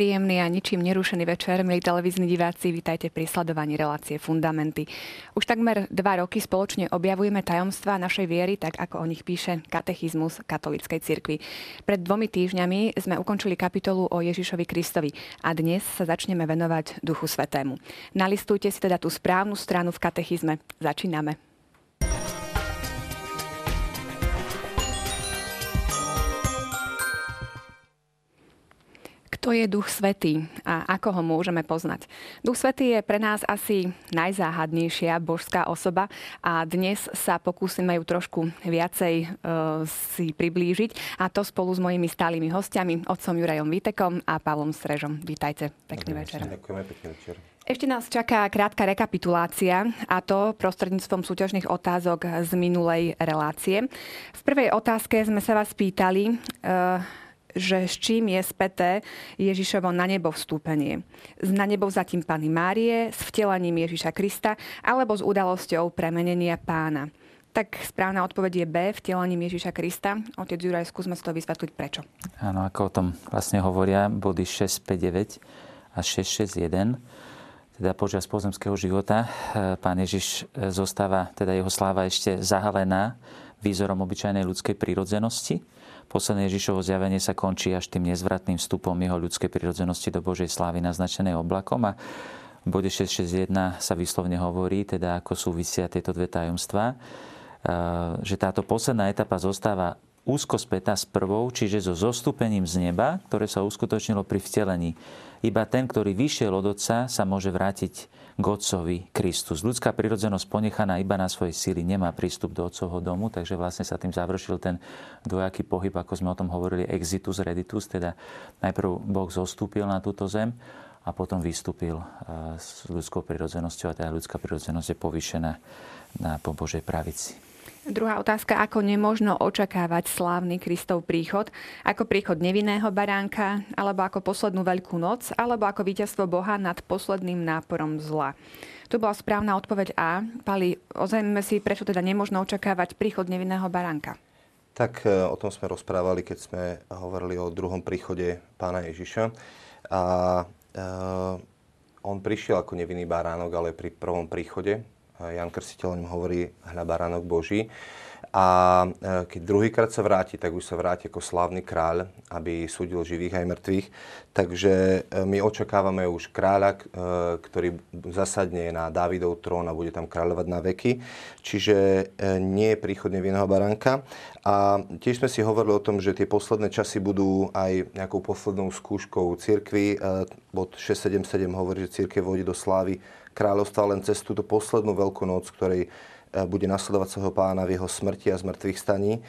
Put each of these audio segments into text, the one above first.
Príjemný a ničím nerušený večer, milí televízni diváci, vítajte pri sledovaní relácie Fundamenty. Už takmer dva roky spoločne objavujeme tajomstvá našej viery, tak ako o nich píše katechizmus katolíckej cirkvi. Pred dvomi týždňami sme ukončili kapitolu o Ježišovi Kristovi a dnes sa začneme venovať Duchu Svetému. Nalistujte si teda tú správnu stranu v katechizme. Začíname. Kto je Duch Svetý a ako ho môžeme poznať? Duch Svetý je pre nás asi najzáhadnejšia božská osoba a dnes sa pokúsime ju trošku viacej e, si priblížiť a to spolu s mojimi stálymi hostiami, otcom Jurajom Vítekom a Pavlom Strežom. Vítajte. Pekný večer. Ďakujeme, pekný večer. Ešte nás čaká krátka rekapitulácia a to prostredníctvom súťažných otázok z minulej relácie. V prvej otázke sme sa vás pýtali, e, že s čím je späté Ježišovo na nebo vstúpenie. S na nebo zatím Pany Márie, s vtelaním Ježiša Krista alebo s udalosťou premenenia pána. Tak správna odpoveď je B, vtelaním Ježiša Krista. Otec Juraj, skúsme si to vysvetliť prečo. Áno, ako o tom vlastne hovoria body 659 a 661 teda počas pozemského života e, pán Ježiš e, zostáva, teda jeho sláva ešte zahalená výzorom obyčajnej ľudskej prírodzenosti Posledné Ježišovo zjavenie sa končí až tým nezvratným vstupom jeho ľudskej prirodzenosti do Božej slávy naznačenej oblakom a v bode 661 sa vyslovne hovorí, teda ako súvisia tieto dve tajomstvá, že táto posledná etapa zostáva úzko spätá s prvou, čiže so zostúpením z neba, ktoré sa uskutočnilo pri vtelení. Iba ten, ktorý vyšiel od Otca, sa môže vrátiť k Otcovi Kristus. Ľudská prirodzenosť ponechaná iba na svojej síly nemá prístup do Otcovho domu, takže vlastne sa tým završil ten dvojaký pohyb, ako sme o tom hovorili, exitus reditus, teda najprv Boh zostúpil na túto zem a potom vystúpil s ľudskou prirodzenosťou a teda ľudská prirodzenosť je povýšená na po pravici. Druhá otázka, ako nemožno očakávať slávny Kristov príchod, ako príchod nevinného baránka, alebo ako poslednú veľkú noc, alebo ako víťazstvo Boha nad posledným náporom zla. Tu bola správna odpoveď A. Pali, ozajmeme si, prečo teda nemožno očakávať príchod nevinného baránka. Tak e, o tom sme rozprávali, keď sme hovorili o druhom príchode pána Ježiša. A e, on prišiel ako nevinný baránok, ale pri prvom príchode Jan Krstiteľ o ňom hovorí hľa baránok Boží. A e, keď druhýkrát sa vráti, tak už sa vráti ako slávny kráľ, aby súdil živých aj mŕtvych. Takže e, my očakávame už kráľa, e, ktorý zasadne na Dávidov trón a bude tam kráľovať na veky. Čiže nie je príchod nevinného baránka. A tiež sme si hovorili o tom, že tie posledné časy budú aj nejakou poslednou skúškou církvy. Bod 677 hovorí, že církev vodí do slávy kráľovstva len cez túto poslednú veľkú noc, ktorej e, bude nasledovať svojho pána v jeho smrti a zmrtvých staní. E,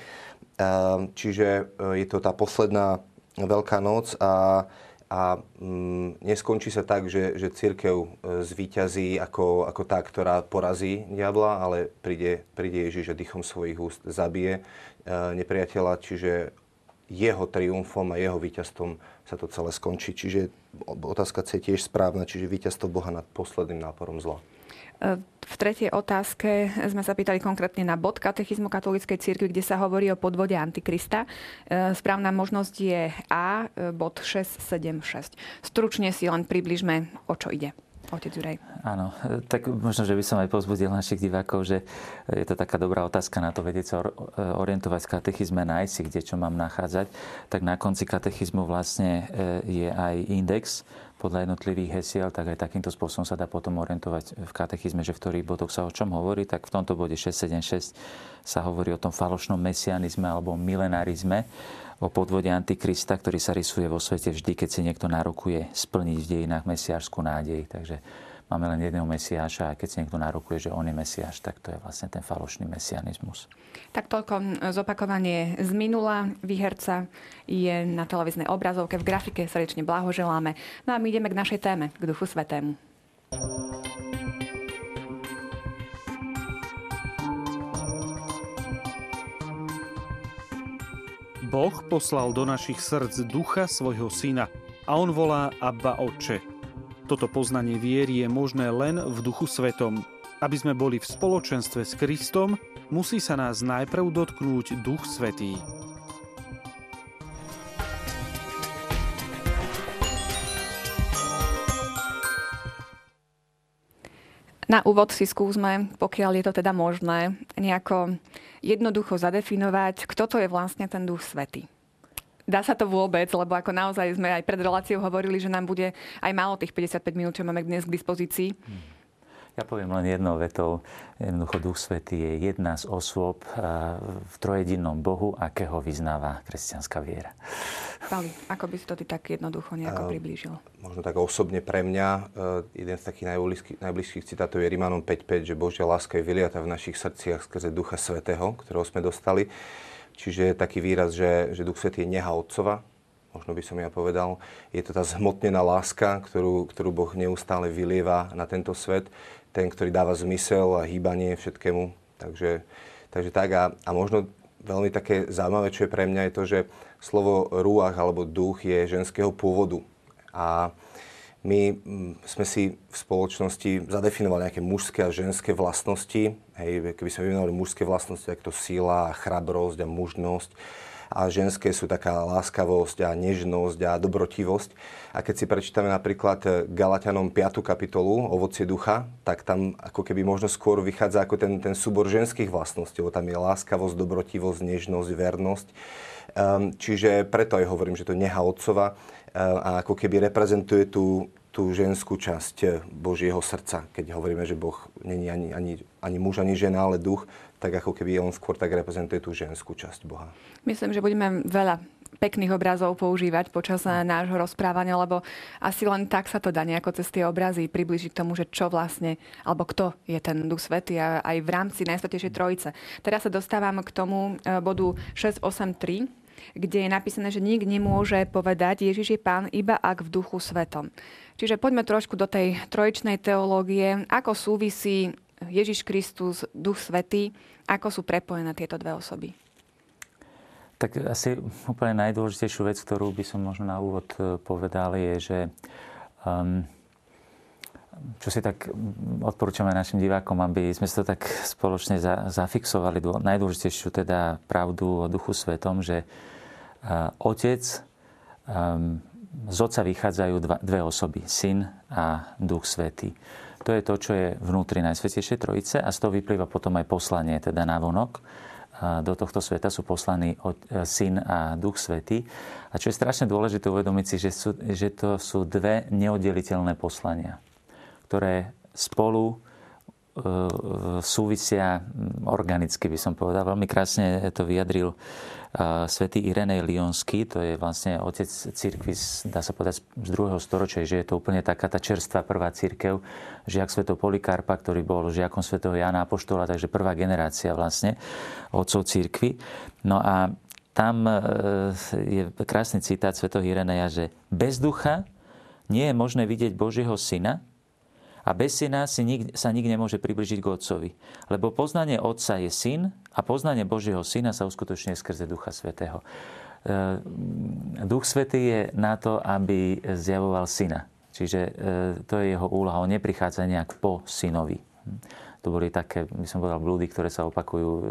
čiže e, je to tá posledná veľká noc a, a mm, neskončí sa tak, že, že církev zvíťazí ako, ako tá, ktorá porazí diabla, ale príde, príde Ježiš a dýchom svojich úst zabije nepriateľa, čiže jeho triumfom a jeho víťazstvom sa to celé skončí. Čiže otázka C je tiež správna, čiže víťazstvo Boha nad posledným náporom zla. V tretej otázke sme sa pýtali konkrétne na bod katechizmu katolíckej cirkvi, kde sa hovorí o podvode Antikrista. E, správna možnosť je A, e, bod 676. Stručne si len približme, o čo ide. Otec Juraj. Áno, tak možno, že by som aj pozbudil našich divákov, že je to taká dobrá otázka na to vedieť sa orientovať v katechizme, nájsť si, kde čo mám nachádzať. Tak na konci katechizmu vlastne e, je aj index podľa jednotlivých hesiel, tak aj takýmto spôsobom sa dá potom orientovať v katechizme, že v ktorých bodoch sa o čom hovorí. Tak v tomto bode 676 sa hovorí o tom falošnom mesianizme alebo milenarizme o podvode Antikrista, ktorý sa rysuje vo svete vždy, keď si niekto narokuje splniť v dejinách mesiášskú nádej. Takže máme len jedného mesiáša a keď si niekto narokuje, že on je mesiáš, tak to je vlastne ten falošný mesianizmus. Tak toľko zopakovanie z minula. Výherca je na televíznej obrazovke, v grafike srdečne blahoželáme. No a my ideme k našej téme, k Duchu Svetému. Boh poslal do našich srdc ducha svojho syna a on volá Abba Oče. Toto poznanie viery je možné len v duchu svetom. Aby sme boli v spoločenstve s Kristom, musí sa nás najprv dotknúť duch svetý. Na úvod si skúsme, pokiaľ je to teda možné, nejako jednoducho zadefinovať, kto to je vlastne ten Duch Svetý. Dá sa to vôbec, lebo ako naozaj sme aj pred reláciou hovorili, že nám bude aj málo tých 55 minút, čo máme dnes k dispozícii. Hmm. Ja poviem len jednou vetou. Jednoducho Duch Svetý je jedna z osôb v trojedinnom Bohu, akého vyznáva kresťanská viera. Pali, ako by si to ty tak jednoducho nejako priblížil? Možno tak osobne pre mňa, e, jeden z takých najbližších citátov je Rimanom 5.5, že Božia láska je vyliata v našich srdciach skrze Ducha Svetého, ktorého sme dostali. Čiže je taký výraz, že, že Duch Svetý je neha Otcova, možno by som ja povedal. Je to tá zhmotnená láska, ktorú, ktorú Boh neustále vylieva na tento svet ten, ktorý dáva zmysel a hýbanie všetkému. Takže, takže tak a, a možno veľmi také zaujímavé, čo je pre mňa, je to, že slovo rúach alebo duch je ženského pôvodu. A my mm, sme si v spoločnosti zadefinovali nejaké mužské a ženské vlastnosti. Hej, keby sme vymenovali mužské vlastnosti, tak to síla, chrabrosť a mužnosť a ženské sú taká láskavosť a nežnosť a dobrotivosť. A keď si prečítame napríklad Galatianom 5. kapitolu Ovocie ducha, tak tam ako keby možno skôr vychádza ako ten, ten súbor ženských vlastností, tam je láskavosť, dobrotivosť, nežnosť, vernosť. Um, čiže preto aj hovorím, že to neha otcova um, a ako keby reprezentuje tú, tú ženskú časť Božieho srdca. Keď hovoríme, že Boh není ani, ani, ani muž, ani žena, ale duch, tak ako keby on skôr tak reprezentuje tú ženskú časť Boha. Myslím, že budeme veľa pekných obrazov používať počas eh, nášho rozprávania, lebo asi len tak sa to dá nejako cez tie obrazy približiť k tomu, že čo vlastne, alebo kto je ten Duch Svety a aj v rámci Najsvetejšej Trojice. Teraz sa dostávam k tomu eh, bodu 683, kde je napísané, že nik nemôže povedať Ježiš je pán iba ak v duchu svetom. Čiže poďme trošku do tej trojičnej teológie. Ako súvisí Ježiš Kristus, Duch Svetý, ako sú prepojené tieto dve osoby? Tak asi úplne najdôležitejšiu vec, ktorú by som možno na úvod e, povedal, je, že um, čo si tak odporúčame našim divákom, aby sme si to tak spoločne za, zafixovali, najdôležitejšiu teda pravdu o Duchu Svetom, že uh, Otec, um, z Otca vychádzajú dva, dve osoby, Syn a Duch Svetý. To je to, čo je vnútri Najsvetejšej Trojice a z toho vyplýva potom aj poslanie, teda návonok. Do tohto sveta sú poslaní e, Syn a Duch Svetý. A čo je strašne dôležité uvedomiť si, že, sú, že to sú dve neoddeliteľné poslania, ktoré spolu e, súvisia organicky, by som povedal. Veľmi krásne to vyjadril svätý Irenej Lionsky, to je vlastne otec cirkvi, dá sa povedať, z druhého storočia, že je to úplne taká tá čerstvá prvá církev, žiak svätého Polikarpa, ktorý bol žiakom svätého Jana Apoštola, takže prvá generácia vlastne otcov církvy. No a tam e, je krásny citát svätého Ireneja, že bez ducha nie je možné vidieť Božieho syna, a bez syna si nik, sa nik nemôže približiť k Otcovi. Lebo poznanie Otca je syn a poznanie Božieho syna sa uskutočňuje skrze Ducha Svetého. E, Duch Svetý je na to, aby zjavoval syna. Čiže e, to je jeho úloha. On neprichádza nejak po synovi. To boli také, by som povedal, blúdy, ktoré sa opakujú e,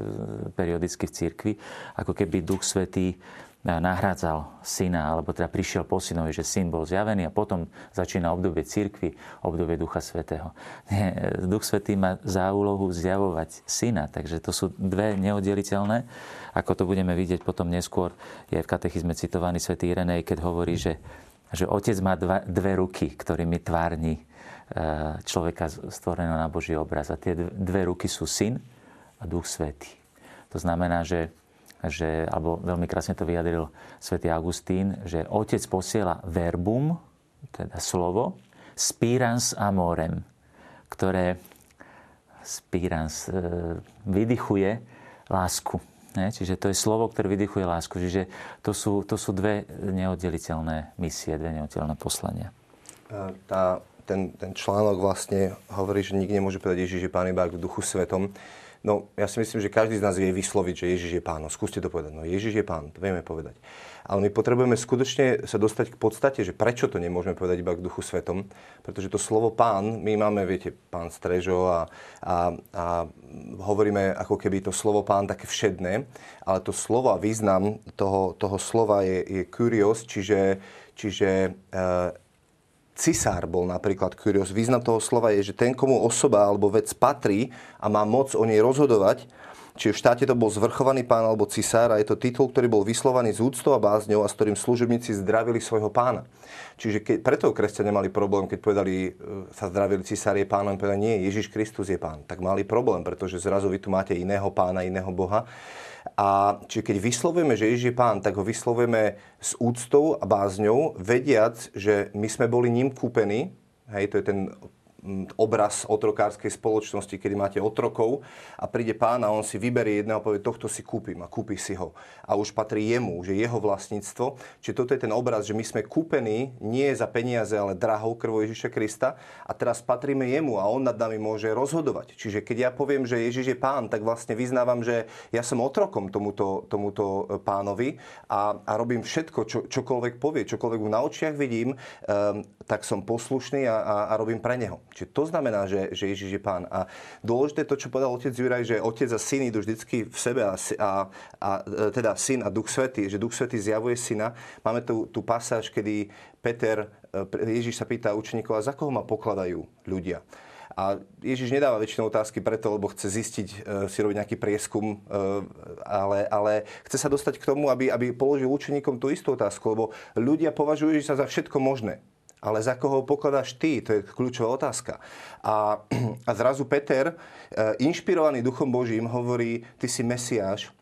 periodicky v cirkvi. Ako keby Duch Svetý nahrádzal syna, alebo teda prišiel po synovi, že syn bol zjavený a potom začína obdobie cirkvy, obdobie Ducha Svetého. Nie, Duch Svetý má za úlohu zjavovať syna, takže to sú dve neoddeliteľné. Ako to budeme vidieť potom neskôr, je v katechizme citovaný svätý Irenej, keď hovorí, že, že otec má dva, dve ruky, ktorými tvárni e, človeka stvoreného na Boží obraz. A tie dve ruky sú syn a Duch Svetý. To znamená, že že, alebo veľmi krásne to vyjadril svätý Augustín, že otec posiela verbum, teda slovo, spirans amorem, ktoré spirans e, vydychuje lásku. Ne? Čiže to je slovo, ktoré vydychuje lásku. Čiže to sú, to sú dve neoddeliteľné misie, dve neoddeliteľné poslania. Tá, ten, ten článok vlastne hovorí, že nikto nemôže povedať Ježiš je Pán iba v duchu svetom. No, ja si myslím, že každý z nás vie vysloviť, že Ježiš je pán. No, skúste to povedať. No, Ježiš je pán, to vieme povedať. Ale my potrebujeme skutočne sa dostať k podstate, že prečo to nemôžeme povedať iba k duchu svetom. Pretože to slovo pán, my máme, viete, pán Strežo a, a, a hovoríme ako keby to slovo pán také všedné, ale to slovo a význam toho, toho slova je, je kurios, čiže, čiže e, cisár bol napríklad kurios. Význam toho slova je, že ten, komu osoba alebo vec patrí a má moc o nej rozhodovať, Čiže v štáte to bol zvrchovaný pán alebo cisár a je to titul, ktorý bol vyslovaný z úctou a bázňou a s ktorým služobníci zdravili svojho pána. Čiže keď, preto kresťania mali problém, keď povedali, e, sa zdravili cisár je pánom, povedali, nie, Ježiš Kristus je pán. Tak mali problém, pretože zrazu vy tu máte iného pána, iného Boha. A čiže keď vyslovujeme, že Ježiš je pán, tak ho vyslovujeme s úctou a bázňou, vediac, že my sme boli ním kúpení, hej, to je ten obraz otrokárskej spoločnosti, kedy máte otrokov a príde pán a on si vyberie jedného a povie, tohto si kúpim a kúpi si ho. A už patrí jemu, že jeho vlastníctvo. Čiže toto je ten obraz, že my sme kúpení nie za peniaze, ale drahou krvou Ježiša Krista a teraz patríme jemu a on nad nami môže rozhodovať. Čiže keď ja poviem, že Ježiš je pán, tak vlastne vyznávam, že ja som otrokom tomuto, tomuto e, pánovi a, a robím všetko, čo, čokoľvek povie, čokoľvek mu na očiach vidím, um, tak som poslušný a, a, a robím pre neho. Čiže to znamená, že, že Ježiš je pán. A dôležité to, čo povedal otec Juraj, že otec a syn idú vždycky v sebe a, a, a e, teda syn a duch svetý, že duch svetý zjavuje syna. Máme tu, tú pasáž, kedy Peter, e, Ježiš sa pýta učeníkov, a za koho ma pokladajú ľudia? A Ježiš nedáva väčšinou otázky preto, lebo chce zistiť, e, si robiť nejaký prieskum, ale, ale chce sa dostať k tomu, aby, aby položil učeníkom tú istú otázku, lebo ľudia považujú Ježiša za všetko možné ale za koho pokladáš ty? To je kľúčová otázka. A, a zrazu Peter, e, inšpirovaný Duchom Božím, hovorí, ty si Mesiáš,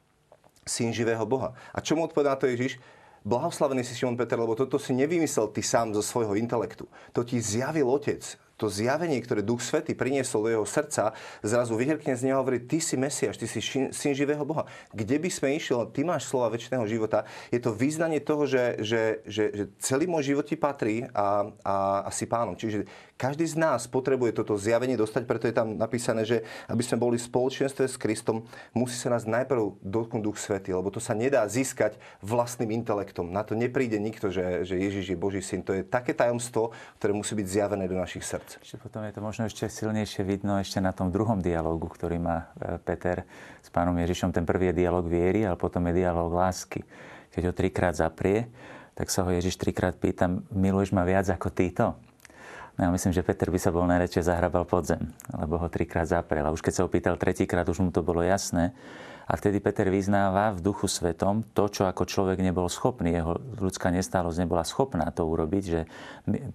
syn živého Boha. A čo mu odpovedá to Ježiš? Blahoslavený si Šimon Peter, lebo toto si nevymyslel ty sám zo svojho intelektu. To ti zjavil Otec to zjavenie, ktoré Duch Svety priniesol do jeho srdca, zrazu vyhrkne z neho hovorí, ty si Mesiaš, ty si syn živého Boha. Kde by sme išli, ty máš slova väčšného života. Je to význanie toho, že, že, že, že celý môj život ti patrí a, a, a si pánom. Čiže každý z nás potrebuje toto zjavenie dostať, preto je tam napísané, že aby sme boli v spoločenstve s Kristom, musí sa nás najprv dotknúť Duch Svety, lebo to sa nedá získať vlastným intelektom. Na to nepríde nikto, že, že Ježiš je Boží syn. To je také tajomstvo, ktoré musí byť zjavené do našich srdc. Ešte potom je to možno ešte silnejšie vidno ešte na tom druhom dialogu, ktorý má e, Peter s pánom Ježišom. Ten prvý je dialog viery, ale potom je dialog lásky. Keď ho trikrát zaprie, tak sa ho Ježiš trikrát pýta, miluješ ma viac ako týto? No ja myslím, že Peter by sa bol najradšej zahrabal pod zem, lebo ho trikrát zaprel. A už keď sa opýtal tretíkrát, už mu to bolo jasné. A vtedy Peter vyznáva v duchu svetom to, čo ako človek nebol schopný, jeho ľudská nestálosť nebola schopná to urobiť, že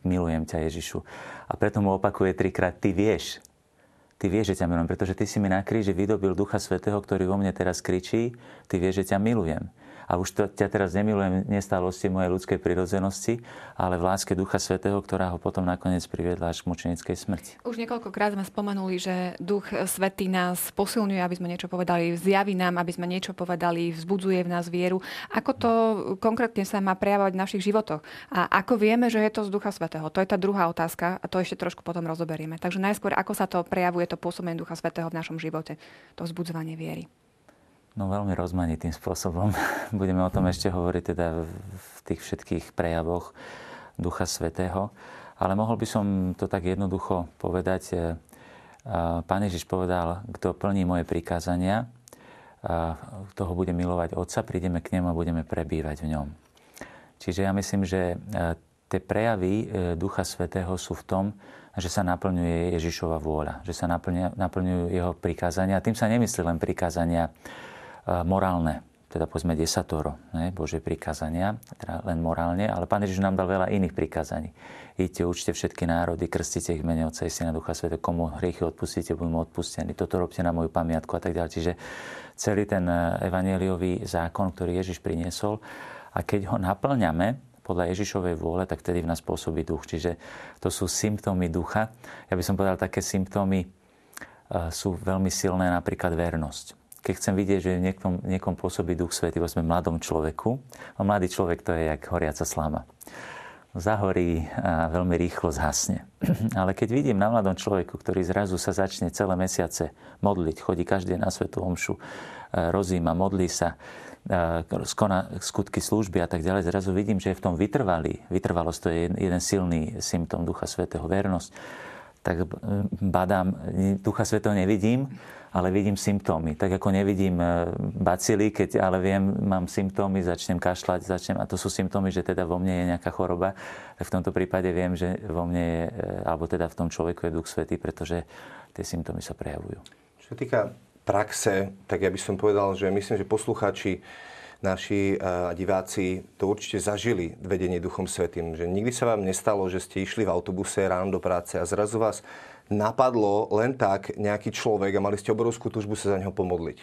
milujem ťa Ježišu. A preto mu opakuje trikrát, ty vieš, ty vieš, že ťa milujem, pretože ty si mi na kríži vydobil Ducha Svetého, ktorý vo mne teraz kričí, ty vieš, že ťa milujem a už to, ťa teraz nemilujem nestálosti mojej ľudskej prirodzenosti, ale v láske Ducha Svetého, ktorá ho potom nakoniec priviedla až k mučenickej smrti. Už niekoľkokrát sme spomenuli, že Duch Svetý nás posilňuje, aby sme niečo povedali, zjaví nám, aby sme niečo povedali, vzbudzuje v nás vieru. Ako to konkrétne sa má prejavovať v našich životoch? A ako vieme, že je to z Ducha Svetého? To je tá druhá otázka a to ešte trošku potom rozoberieme. Takže najskôr, ako sa to prejavuje, to pôsobenie Ducha Svetého v našom živote, to vzbudzovanie viery. No veľmi rozmanitým spôsobom. Budeme o tom ešte hovoriť teda v tých všetkých prejavoch Ducha Svetého. Ale mohol by som to tak jednoducho povedať. E, Pán Ježiš povedal, kto plní moje prikázania, toho bude milovať Otca, prídeme k nemu a budeme prebývať v ňom. Čiže ja myslím, že e, tie prejavy e, Ducha Svetého sú v tom, že sa naplňuje Ježišova vôľa, že sa naplňujú jeho prikázania. A tým sa nemyslí len prikázania morálne, teda povedzme desatoro, ne, Bože prikázania, teda len morálne, ale Pán Ježiš nám dal veľa iných prikázaní. Idite, učte všetky národy, krstite ich mene Otca Syna Ducha Svete, komu hriechy odpustíte, budú mu odpustení. Toto robte na moju pamiatku a tak ďalej. Čiže celý ten e, evanieliový zákon, ktorý Ježiš priniesol, a keď ho naplňame podľa Ježišovej vôle, tak vtedy v nás pôsobí duch. Čiže to sú symptómy ducha. Ja by som povedal, také symptómy e, sú veľmi silné, napríklad vernosť keď chcem vidieť, že niekom, niekom pôsobí Duch Svetý vo svojom mladom človeku, a mladý človek to je jak horiaca slama. Zahorí a veľmi rýchlo zhasne. Ale keď vidím na mladom človeku, ktorý zrazu sa začne celé mesiace modliť, chodí každý na svetu omšu, rozíma, modlí sa, skona skutky služby a tak ďalej, zrazu vidím, že je v tom vytrvalý. Vytrvalosť to je jeden silný symptóm Ducha Svetého, vernosť tak badám, Ducha Svetého nevidím, ale vidím symptómy. Tak ako nevidím e, bacily, keď ale viem, mám symptómy, začnem kašľať, začnem, a to sú symptómy, že teda vo mne je nejaká choroba, tak v tomto prípade viem, že vo mne je, e, alebo teda v tom človeku je Duch Svetý, pretože tie symptómy sa prejavujú. Čo sa týka praxe, tak ja by som povedal, že myslím, že poslucháči naši e, diváci to určite zažili vedenie Duchom Svetým. Že nikdy sa vám nestalo, že ste išli v autobuse ráno do práce a zrazu vás napadlo len tak nejaký človek a mali ste obrovskú túžbu sa za neho pomodliť.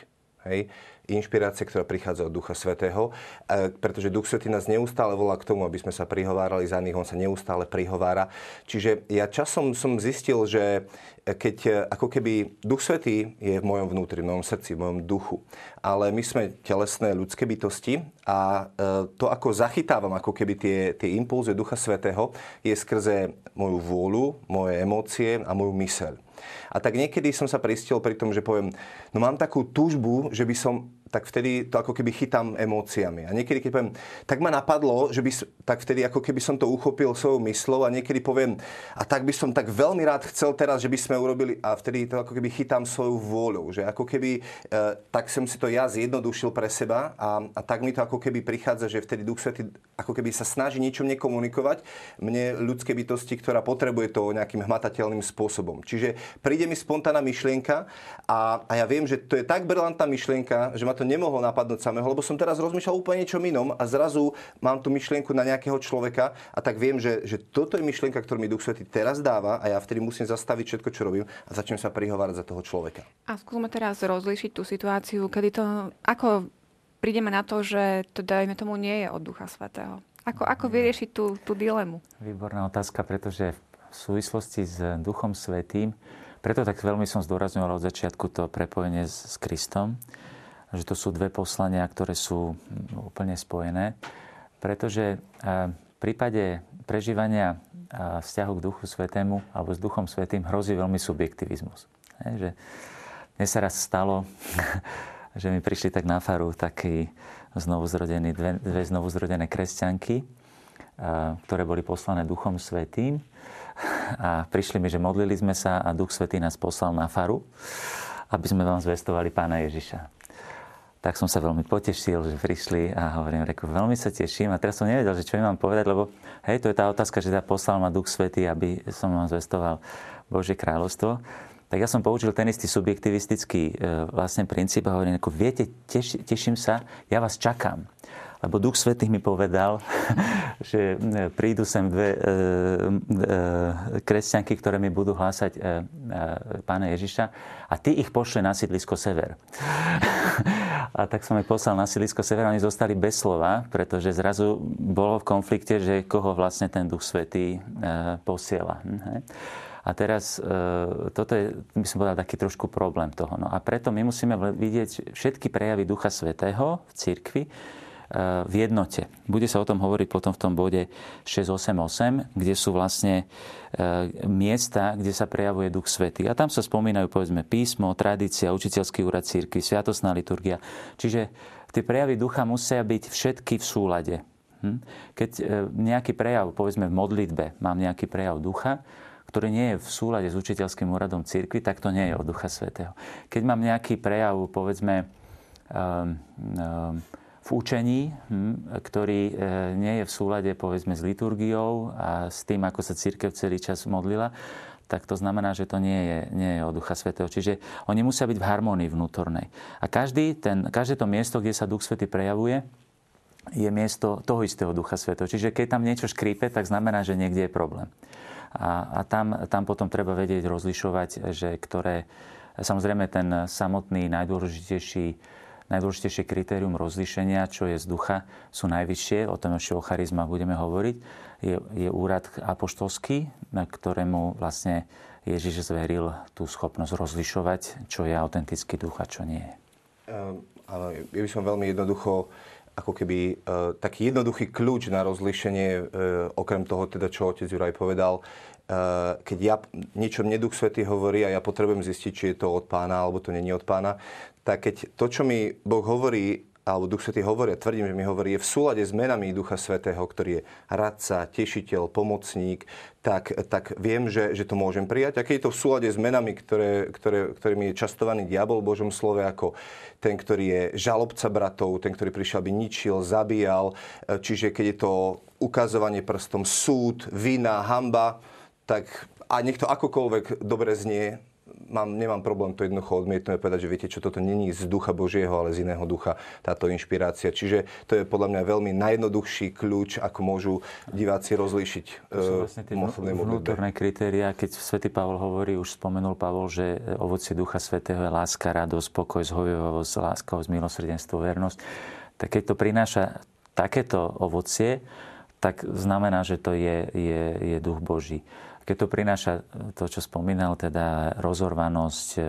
Hej? Inšpirácia, ktorá prichádza od Ducha Svetého, e, pretože Duch Svetý nás neustále volá k tomu, aby sme sa prihovárali za nich, on sa neustále prihovára. Čiže ja časom som zistil, že keď e, ako keby Duch Svetý je v mojom vnútri, v mojom srdci, v mojom duchu. Ale my sme telesné ľudské bytosti a e, to, ako zachytávam ako keby tie, tie impulzy Ducha Svetého, je skrze moju vôľu, moje emócie a moju myseľ. A tak niekedy som sa pristil pri tom, že poviem, no mám takú túžbu, že by som tak vtedy to ako keby chytám emóciami. A niekedy, keď poviem, tak ma napadlo, že by, tak vtedy ako keby som to uchopil svojou myslou a niekedy poviem, a tak by som tak veľmi rád chcel teraz, že by sme urobili, a vtedy to ako keby chytám svoju vôľu, že ako keby, e, tak som si to ja zjednodušil pre seba a, a tak mi to ako keby prichádza, že vtedy Duch Svety ako keby sa snaží niečom nekomunikovať mne ľudské bytosti, ktorá potrebuje to nejakým hmatateľným spôsobom. Čiže príde mi spontánna myšlienka a, a ja viem, že to je tak brilantná myšlienka, že ma to nemohlo napadnúť samého, lebo som teraz rozmýšľal úplne niečom inom a zrazu mám tú myšlienku na nejakého človeka a tak viem, že, že toto je myšlienka, ktorú mi Duch Svetý teraz dáva a ja vtedy musím zastaviť všetko, čo robím a začnem sa prihovárať za toho človeka. A skúsme teraz rozlíšiť tú situáciu, kedy to, ako prídeme na to, že to dajme tomu nie je od Ducha Svetého. Ako, ako vyriešiť tú, tú dilemu? Výborná otázka, pretože v súvislosti s Duchom Svetým, preto tak veľmi som zdôrazňoval od začiatku to prepojenie s, s Kristom, že to sú dve poslania, ktoré sú úplne spojené, pretože v prípade prežívania vzťahu k Duchu Svetému alebo s Duchom Svetým hrozí veľmi subjektivizmus. Že mne sa raz stalo, že mi prišli tak na faru takí znovuzrodení, dve, dve znovuzrodené kresťanky, ktoré boli poslané Duchom Svetým a prišli mi, že modlili sme sa a Duch Svetý nás poslal na faru, aby sme vám zvestovali Pána Ježiša tak som sa veľmi potešil, že prišli a hovorím, reku, veľmi sa teším. A teraz som nevedel, že čo im mám povedať, lebo hej, to je tá otázka, že teda poslal ma Duch Svety, aby som vám zvestoval Božie kráľovstvo. Tak ja som použil ten istý subjektivistický e, vlastne princíp a hovorím, ako, viete, teš, teším sa, ja vás čakám. Lebo Duch Svetý mi povedal, že e, prídu sem dve e, e, kresťanky, ktoré mi budú hlásať pána Ježiša a ty ich pošle na sídlisko Sever. a tak som ich poslal na sídlisko Sever oni zostali bez slova, pretože zrazu bolo v konflikte, že koho vlastne ten Duch Svetý posiela. Hm, a teraz toto je, by som povedal, taký trošku problém toho. No a preto my musíme vidieť všetky prejavy Ducha Svetého v cirkvi, v jednote. Bude sa o tom hovoriť potom v tom bode 688, kde sú vlastne e, miesta, kde sa prejavuje Duch Svetý. A tam sa spomínajú, povedzme, písmo, tradícia, učiteľský úrad círky, sviatosná liturgia. Čiže tie prejavy ducha musia byť všetky v súlade. Hm? Keď e, nejaký prejav, povedzme v modlitbe, mám nejaký prejav ducha, ktorý nie je v súlade s učiteľským úradom církvy, tak to nie je od Ducha Svetého. Keď mám nejaký prejav, povedzme, um, um, učení, hm, ktorý e, nie je v súlade povedzme s liturgiou a s tým, ako sa církev celý čas modlila, tak to znamená, že to nie je, nie je od Ducha Svetého. Čiže oni musia byť v harmonii vnútornej. A každý ten, každé to miesto, kde sa Duch Svetý prejavuje, je miesto toho istého Ducha Svetého. Čiže keď tam niečo škrípe, tak znamená, že niekde je problém. A, a tam, tam potom treba vedieť rozlišovať, že ktoré... Samozrejme, ten samotný najdôležitejší najdôležitejšie kritérium rozlíšenia, čo je z ducha, sú najvyššie, o tom ešte o charizmách budeme hovoriť, je, je úrad apoštolský, ktorému vlastne Ježiš zveril tú schopnosť rozlišovať, čo je autentický duch a čo nie je. Um, áno, ja by som veľmi jednoducho ako keby uh, taký jednoduchý kľúč na rozlišenie, uh, okrem toho, teda, čo otec Juraj povedal, uh, keď ja niečo mne Duch Svety hovorí a ja potrebujem zistiť, či je to od pána alebo to není od pána, tak keď to, čo mi Boh hovorí alebo Duch Svetý hovorí, tvrdím, že mi hovorí, je v súlade s menami Ducha Svetého, ktorý je radca, tešiteľ, pomocník, tak, tak viem, že, že to môžem prijať. A keď je to v súlade s menami, ktoré, ktoré, ktorými je častovaný diabol v Božom slove, ako ten, ktorý je žalobca bratov, ten, ktorý prišiel, aby ničil, zabíjal, čiže keď je to ukazovanie prstom súd, vina, hamba, tak a nech to akokoľvek dobre znie, mám, nemám problém to jednoducho odmietnúť a povedať, že viete čo, toto není z ducha Božieho, ale z iného ducha táto inšpirácia. Čiže to je podľa mňa veľmi najjednoduchší kľúč, ako môžu diváci rozlíšiť to sú e, vlastne tie vnútorné kritéria. Keď svätý Pavol hovorí, už spomenul Pavol, že ovocie ducha svätého je láska, radosť, pokoj, zhovievavosť, láska, milosrdenstvo, vernosť. Tak keď to prináša takéto ovocie, tak znamená, že to je, je, je duch Boží keď to prináša to, čo spomínal, teda rozorvanosť, e,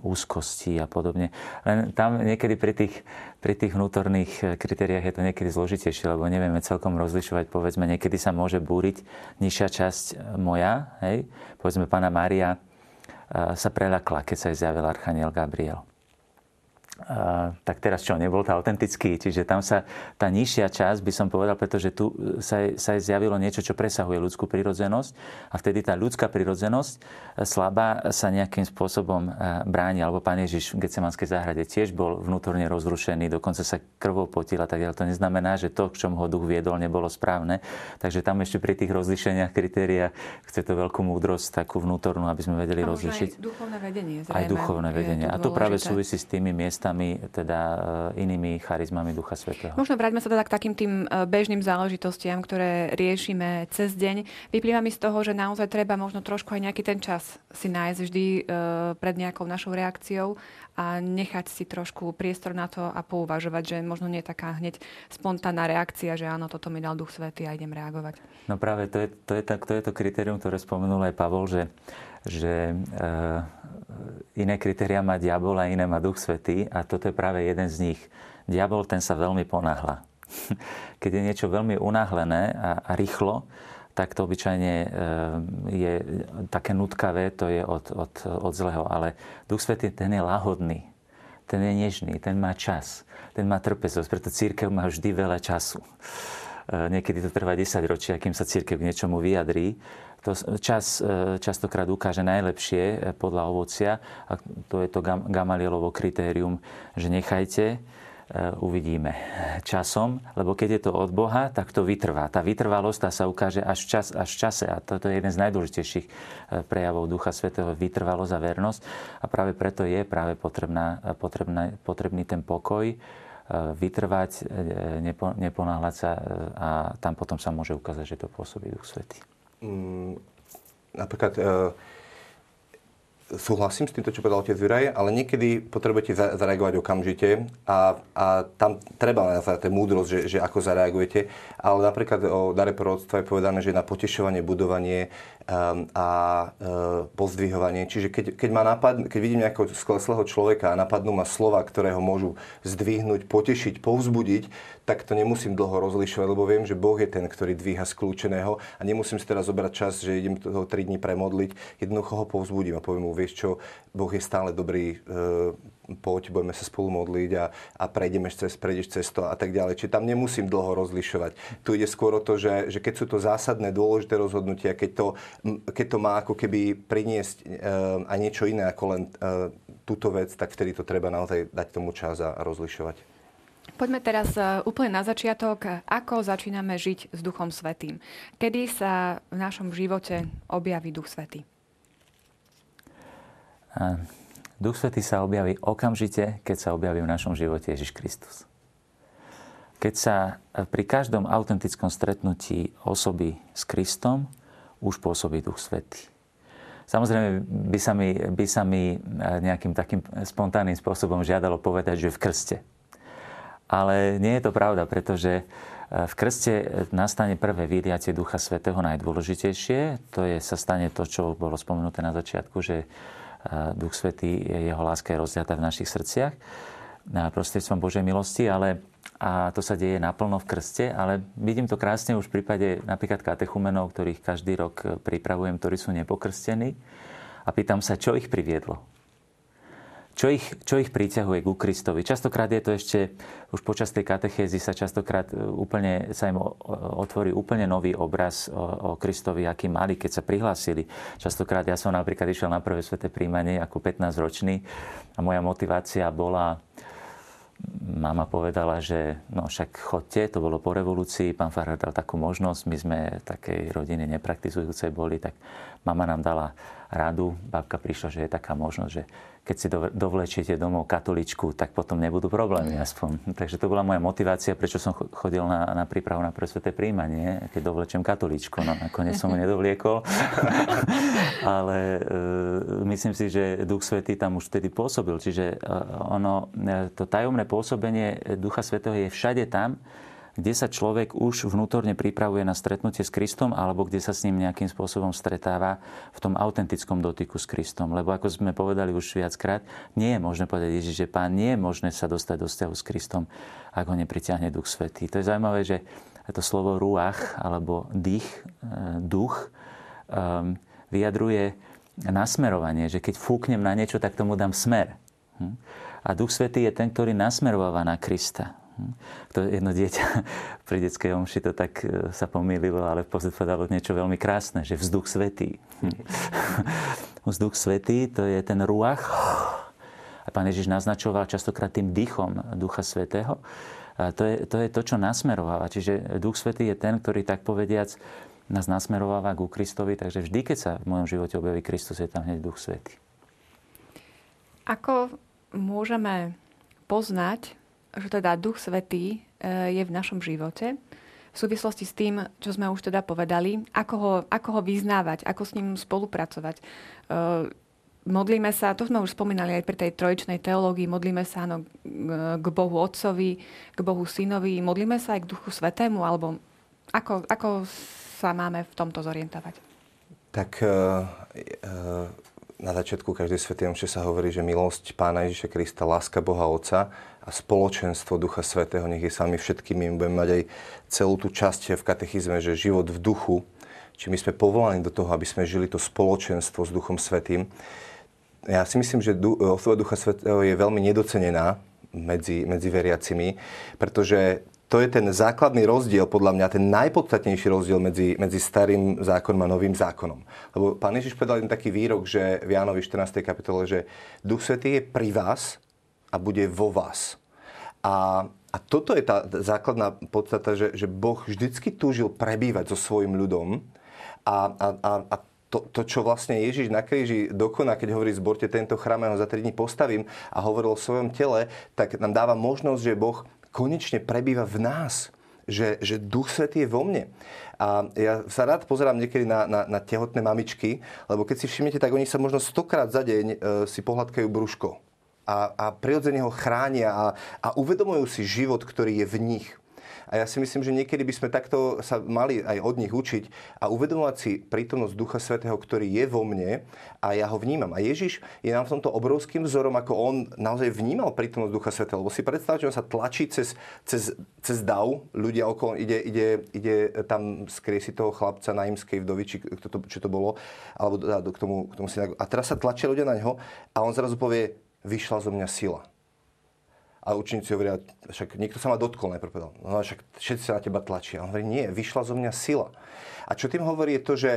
úzkosti a podobne. Len tam niekedy pri tých, pri tých vnútorných e, kritériách je to niekedy zložitejšie, lebo nevieme celkom rozlišovať. Povedzme, niekedy sa môže búriť nižšia časť moja, hej? povedzme, pána Mária e, sa preľakla, keď sa jej zjavil Archaniel Gabriel tak teraz čo, nebol to autentický. Čiže tam sa tá nižšia časť, by som povedal, pretože tu sa, sa zjavilo niečo, čo presahuje ľudskú prirodzenosť a vtedy tá ľudská prirodzenosť e, slabá sa nejakým spôsobom e, bráni. Alebo pán Ježiš v Gecemanskej záhrade tiež bol vnútorne rozrušený, dokonca sa krvou potil a tak ďalej. To neznamená, že to, k čomu ho duch viedol, nebolo správne. Takže tam ešte pri tých rozlišeniach kritéria chce to veľkú múdrosť, takú vnútornú, aby sme vedeli rozlišiť. Aj duchovné vedenie. Zrejme, aj duchovné vedenie. A to práve súvisí s tými miestami, darmi, teda e, inými charizmami Ducha Svetého. Možno vráťme sa teda k takým tým e, bežným záležitostiam, ktoré riešime cez deň. Vyplýva mi z toho, že naozaj treba možno trošku aj nejaký ten čas si nájsť vždy e, pred nejakou našou reakciou a nechať si trošku priestor na to a pouvažovať, že možno nie je taká hneď spontánna reakcia, že áno, toto mi dal Duch Svetý a idem reagovať. No práve to je to, je, to, je to kritérium, ktoré spomenul aj Pavol, že že e, iné kritéria má diabol a iné má Duch Svetý a toto je práve jeden z nich. Diabol ten sa veľmi ponáhla. Keď je niečo veľmi unáhlené a, a rýchlo, tak to obyčajne e, je také nutkavé, to je od, od, od zlého. Ale Duch Svetý ten je lahodný, ten je nežný, ten má čas, ten má trpezosť, preto církev má vždy veľa času. E, niekedy to trvá 10 ročia, kým sa církev k niečomu vyjadrí to čas e, častokrát ukáže najlepšie e, podľa ovocia. A to je to Gamalielovo kritérium, že nechajte, e, uvidíme časom, lebo keď je to od Boha, tak to vytrvá. Tá vytrvalosť tá sa ukáže až v, čas, až v čase a toto je jeden z najdôležitejších prejavov Ducha Svetého, vytrvalosť a vernosť a práve preto je práve potrebná, potrebná, potrebný ten pokoj, vytrvať, neponáhľať sa a tam potom sa môže ukázať, že to pôsobí Duch Svetý. Mm, napríklad e, súhlasím s týmto, čo povedal otec Juraj, ale niekedy potrebujete zareagovať okamžite a, a tam treba nazvať múdrosť, že, že ako zareagujete. Ale napríklad o dare prorodstva je povedané, že na potešovanie, budovanie um, a uh, pozdvihovanie. Čiže keď, keď, ma napad, keď vidím nejakého skleslého človeka a napadnú ma slova, ktoré ho môžu zdvihnúť, potešiť, povzbudiť, tak to nemusím dlho rozlišovať, lebo viem, že Boh je ten, ktorý dvíha skľúčeného a nemusím si teraz zobrať čas, že idem toho 3 dní premodliť. Jednoducho ho povzbudím a poviem mu, vieš čo, Boh je stále dobrý, e, poď, budeme sa spolu modliť a, a prejdeme cez, prejdeš cez to a tak ďalej. Čiže tam nemusím dlho rozlišovať. Tu ide skôr o to, že, že keď sú to zásadné, dôležité rozhodnutia, keď to, keď to má ako keby priniesť e, aj niečo iné ako len e, túto vec, tak vtedy to treba naozaj dať tomu čas a rozlišovať. Poďme teraz e, úplne na začiatok. Ako začíname žiť s Duchom Svetým? Kedy sa v našom živote objaví Duch Svetý? Duch Svetý sa objaví okamžite, keď sa objaví v našom živote Ježiš Kristus. Keď sa pri každom autentickom stretnutí osoby s Kristom už pôsobí Duch Svetý. Samozrejme by sa mi, by sa mi e, nejakým takým spontánnym spôsobom žiadalo povedať, že v krste. Ale nie je to pravda, pretože e, v krste nastane prvé vyliatie Ducha Svetého najdôležitejšie. To je, sa stane to, čo bolo spomenuté na začiatku, že e, Duch Svetý, jeho láska je rozdiata v našich srdciach na prostredstvom Božej milosti, ale a to sa deje naplno v krste, ale vidím to krásne už v prípade napríklad katechumenov, ktorých každý rok pripravujem, ktorí sú nepokrstení a pýtam sa, čo ich priviedlo čo ich, čo ich priťahuje ku Kristovi. Častokrát je to ešte, už počas tej katechézy sa častokrát e, úplne, sa im otvorí úplne nový obraz o, o Kristovi, aký mali, keď sa prihlásili. Častokrát ja som napríklad išiel na prvé sveté príjmanie ako 15-ročný a moja motivácia bola mama povedala, že no však chodte, to bolo po revolúcii, pán Farhar dal takú možnosť, my sme takej rodiny nepraktizujúcej boli, tak mama nám dala radu, babka prišla, že je taká možnosť, že keď si dovlečiete domov katoličku, tak potom nebudú problémy aspoň. Takže to bola moja motivácia, prečo som chodil na, na prípravu na presveté príjmanie, keď dovlečiem katoličku. No nakoniec som ho nedovliekol. Ale e, myslím si, že Duch Svetý tam už vtedy pôsobil. Čiže e, ono, e, to tajomné pôsobenie Ducha Svetého je všade tam, kde sa človek už vnútorne pripravuje na stretnutie s Kristom alebo kde sa s ním nejakým spôsobom stretáva v tom autentickom dotyku s Kristom. Lebo ako sme povedali už viackrát, nie je možné povedať Ježiš, že pán nie je možné sa dostať do vzťahu s Kristom, ak ho nepritiahne Duch Svetý. To je zaujímavé, že to slovo ruach alebo dých, e, duch, vyjadruje nasmerovanie, že keď fúknem na niečo, tak tomu dám smer. Hm? A Duch Svetý je ten, ktorý nasmerováva na Krista. To jedno dieťa pri detskej omši to tak e, sa pomýlilo, ale v podstate povedalo niečo veľmi krásne, že vzduch svetý. vzduch svetý to je ten ruach. A pán Ježiš naznačoval častokrát tým dýchom Ducha Svetého. A to, je, to je to, čo nasmerováva. Čiže Duch Svetý je ten, ktorý tak povediac nás nasmerováva ku Kristovi. Takže vždy, keď sa v mojom živote objaví Kristus, je tam hneď Duch Svetý. Ako môžeme poznať že teda Duch Svetý e, je v našom živote. V súvislosti s tým, čo sme už teda povedali, ako ho, ako ho vyznávať, ako s ním spolupracovať. E, modlíme sa, to sme už spomínali aj pri tej trojičnej teológii, modlíme sa áno, k Bohu Otcovi, k Bohu Synovi, modlíme sa aj k Duchu Svetému, alebo ako, ako sa máme v tomto zorientovať? Tak uh, uh na začiatku každej svätej omše sa hovorí, že milosť Pána Ježiša Krista, láska Boha Otca a spoločenstvo Ducha Svetého nech je sami všetkými. My budeme mať aj celú tú časť v katechizme, že život v duchu, či my sme povolaní do toho, aby sme žili to spoločenstvo s Duchom Svetým. Ja si myslím, že osoba Ducha Svetého je veľmi nedocenená medzi, medzi veriacimi, pretože to je ten základný rozdiel, podľa mňa, ten najpodstatnejší rozdiel medzi, medzi starým zákonom a novým zákonom. Lebo pán Ježiš povedal jeden taký výrok, že v Jánovi 14. kapitole, že Duch Svetý je pri vás a bude vo vás. A, a toto je tá základná podstata, že, že Boh vždycky túžil prebývať so svojim ľudom a, a, a, a to, to, čo vlastne Ježiš na kríži dokoná, keď hovorí, zborte tento chrám, ja ho za 3 dní postavím a hovoril o svojom tele, tak nám dáva možnosť, že Boh konečne prebýva v nás. Že, že Duch Svetý je vo mne. A ja sa rád pozerám niekedy na, na, na tehotné mamičky, lebo keď si všimnete, tak oni sa možno stokrát za deň e, si pohľadkajú brúško. A, a prirodzene ho chránia a, a uvedomujú si život, ktorý je v nich. A ja si myslím, že niekedy by sme takto sa mali aj od nich učiť a uvedomovať si prítomnosť Ducha Svetého, ktorý je vo mne a ja ho vnímam. A Ježiš je nám v tomto obrovským vzorom, ako on naozaj vnímal prítomnosť Ducha Svetého. Lebo si predstavte, že on sa tlačí cez, cez, cez dav, ľudia okolo, ide, ide, ide tam skriesi toho chlapca na imskej vdovi, či kto to, čo to bolo, alebo k tomu, k tomu synagu. A teraz sa tlačia ľudia na ňo a on zrazu povie, vyšla zo mňa sila. A učeníci hovoria, však niekto sa ma dotkol, najprv povedal, no však všetci sa na teba tlačia. On hovorí, nie, vyšla zo mňa sila. A čo tým hovorí je to, že,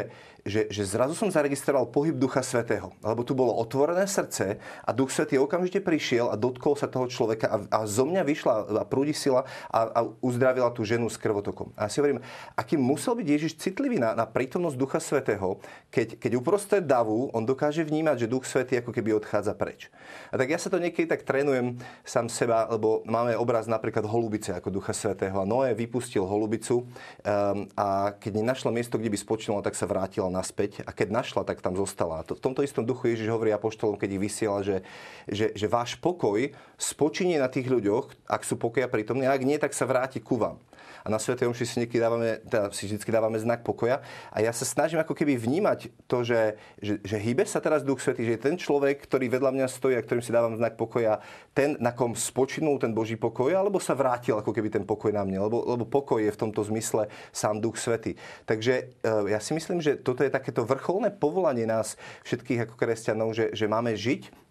že, že zrazu som zaregistroval pohyb Ducha Svetého. Lebo tu bolo otvorené srdce a Duch Svetý okamžite prišiel a dotkol sa toho človeka a, a zo mňa vyšla a prúdi sila a, a uzdravila tú ženu s krvotokom. A ja si hovorím, aký musel byť Ježiš citlivý na, na prítomnosť Ducha Svetého, keď, keď uprostred davu on dokáže vnímať, že Duch Svetý ako keby odchádza preč. A tak ja sa to niekedy tak trénujem sám seba, lebo máme obraz napríklad holubice ako Ducha Svetého. A Noé vypustil holubicu um, a keď nenašla miesto, kde by spočinula, tak sa vrátila naspäť. A keď našla, tak tam zostala. V tomto istom duchu Ježiš hovorí apoštolom, keď ich vysiela, že, že, že váš pokoj spočinie na tých ľuďoch, ak sú pokoja prítomní, a ak nie, tak sa vráti ku vám a na Svetej Omši si dávame, teda si vždy dávame znak pokoja. A ja sa snažím ako keby vnímať to, že, že, že hýbe sa teraz Duch Svetý, že ten človek, ktorý vedľa mňa stojí a ktorým si dávam znak pokoja, ten, na kom spočinul ten Boží pokoj, alebo sa vrátil ako keby ten pokoj na mne. Lebo, lebo pokoj je v tomto zmysle sám Duch Svetý. Takže e, ja si myslím, že toto je takéto vrcholné povolanie nás všetkých ako kresťanov, že, že máme žiť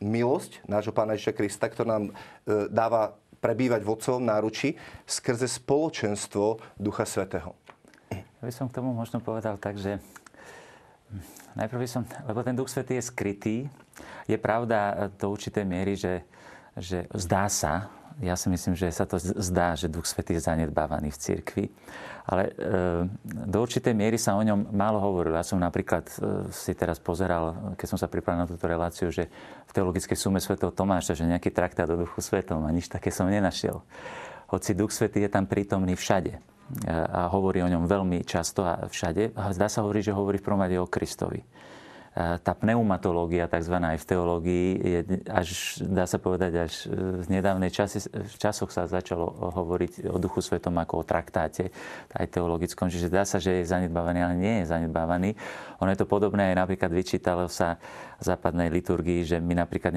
milosť nášho Pána Ježiša Krista, ktorá nám e, dáva prebývať v Otcovom náruči skrze spoločenstvo Ducha Svetého. Ja by som k tomu možno povedal tak, že najprv by som, lebo ten Duch Svetý je skrytý. Je pravda do určitej miery, že, že zdá sa, ja si myslím, že sa to zdá, že Duch Svetý je zanedbávaný v cirkvi. Ale e, do určitej miery sa o ňom málo hovorilo. Ja som napríklad e, si teraz pozeral, keď som sa pripravil na túto reláciu, že v teologickej sume svetov Tomáša, že nejaký traktát o Duchu Svetom a nič také som nenašiel. Hoci Duch Svetý je tam prítomný všade e, a hovorí o ňom veľmi často a všade. A zdá sa hovorí, že hovorí v prvom rade o Kristovi tá pneumatológia tzv. aj v teológii je až, dá sa povedať, až v nedávnej časy, v časoch sa začalo hovoriť o Duchu Svetom ako o traktáte, aj teologickom, čiže dá sa, že je zanedbávaný, ale nie je zanedbávaný. Ono je to podobné aj napríklad vyčítalo sa západnej liturgii, že my napríklad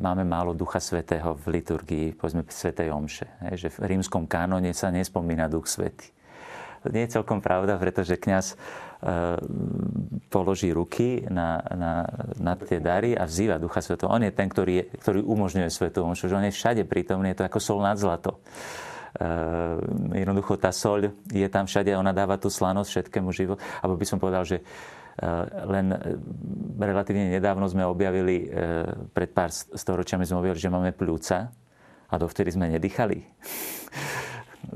máme málo Ducha Svetého v liturgii, povedzme Svetej Omše, že v rímskom kánone sa nespomína Duch Svetý. To nie je celkom pravda, pretože kňaz položí ruky na, na, na tie dary a vzýva Ducha Svetého. On je ten, ktorý, je, ktorý umožňuje Svetovú že on je všade prítomný, je to ako sol nad zlato. Uh, jednoducho tá soľ je tam všade a ona dáva tú slanosť všetkému životu. Alebo by som povedal, že uh, len relatívne nedávno sme objavili, pred pár storočiami sme objavili, že máme pľúca a dovtedy sme nedýchali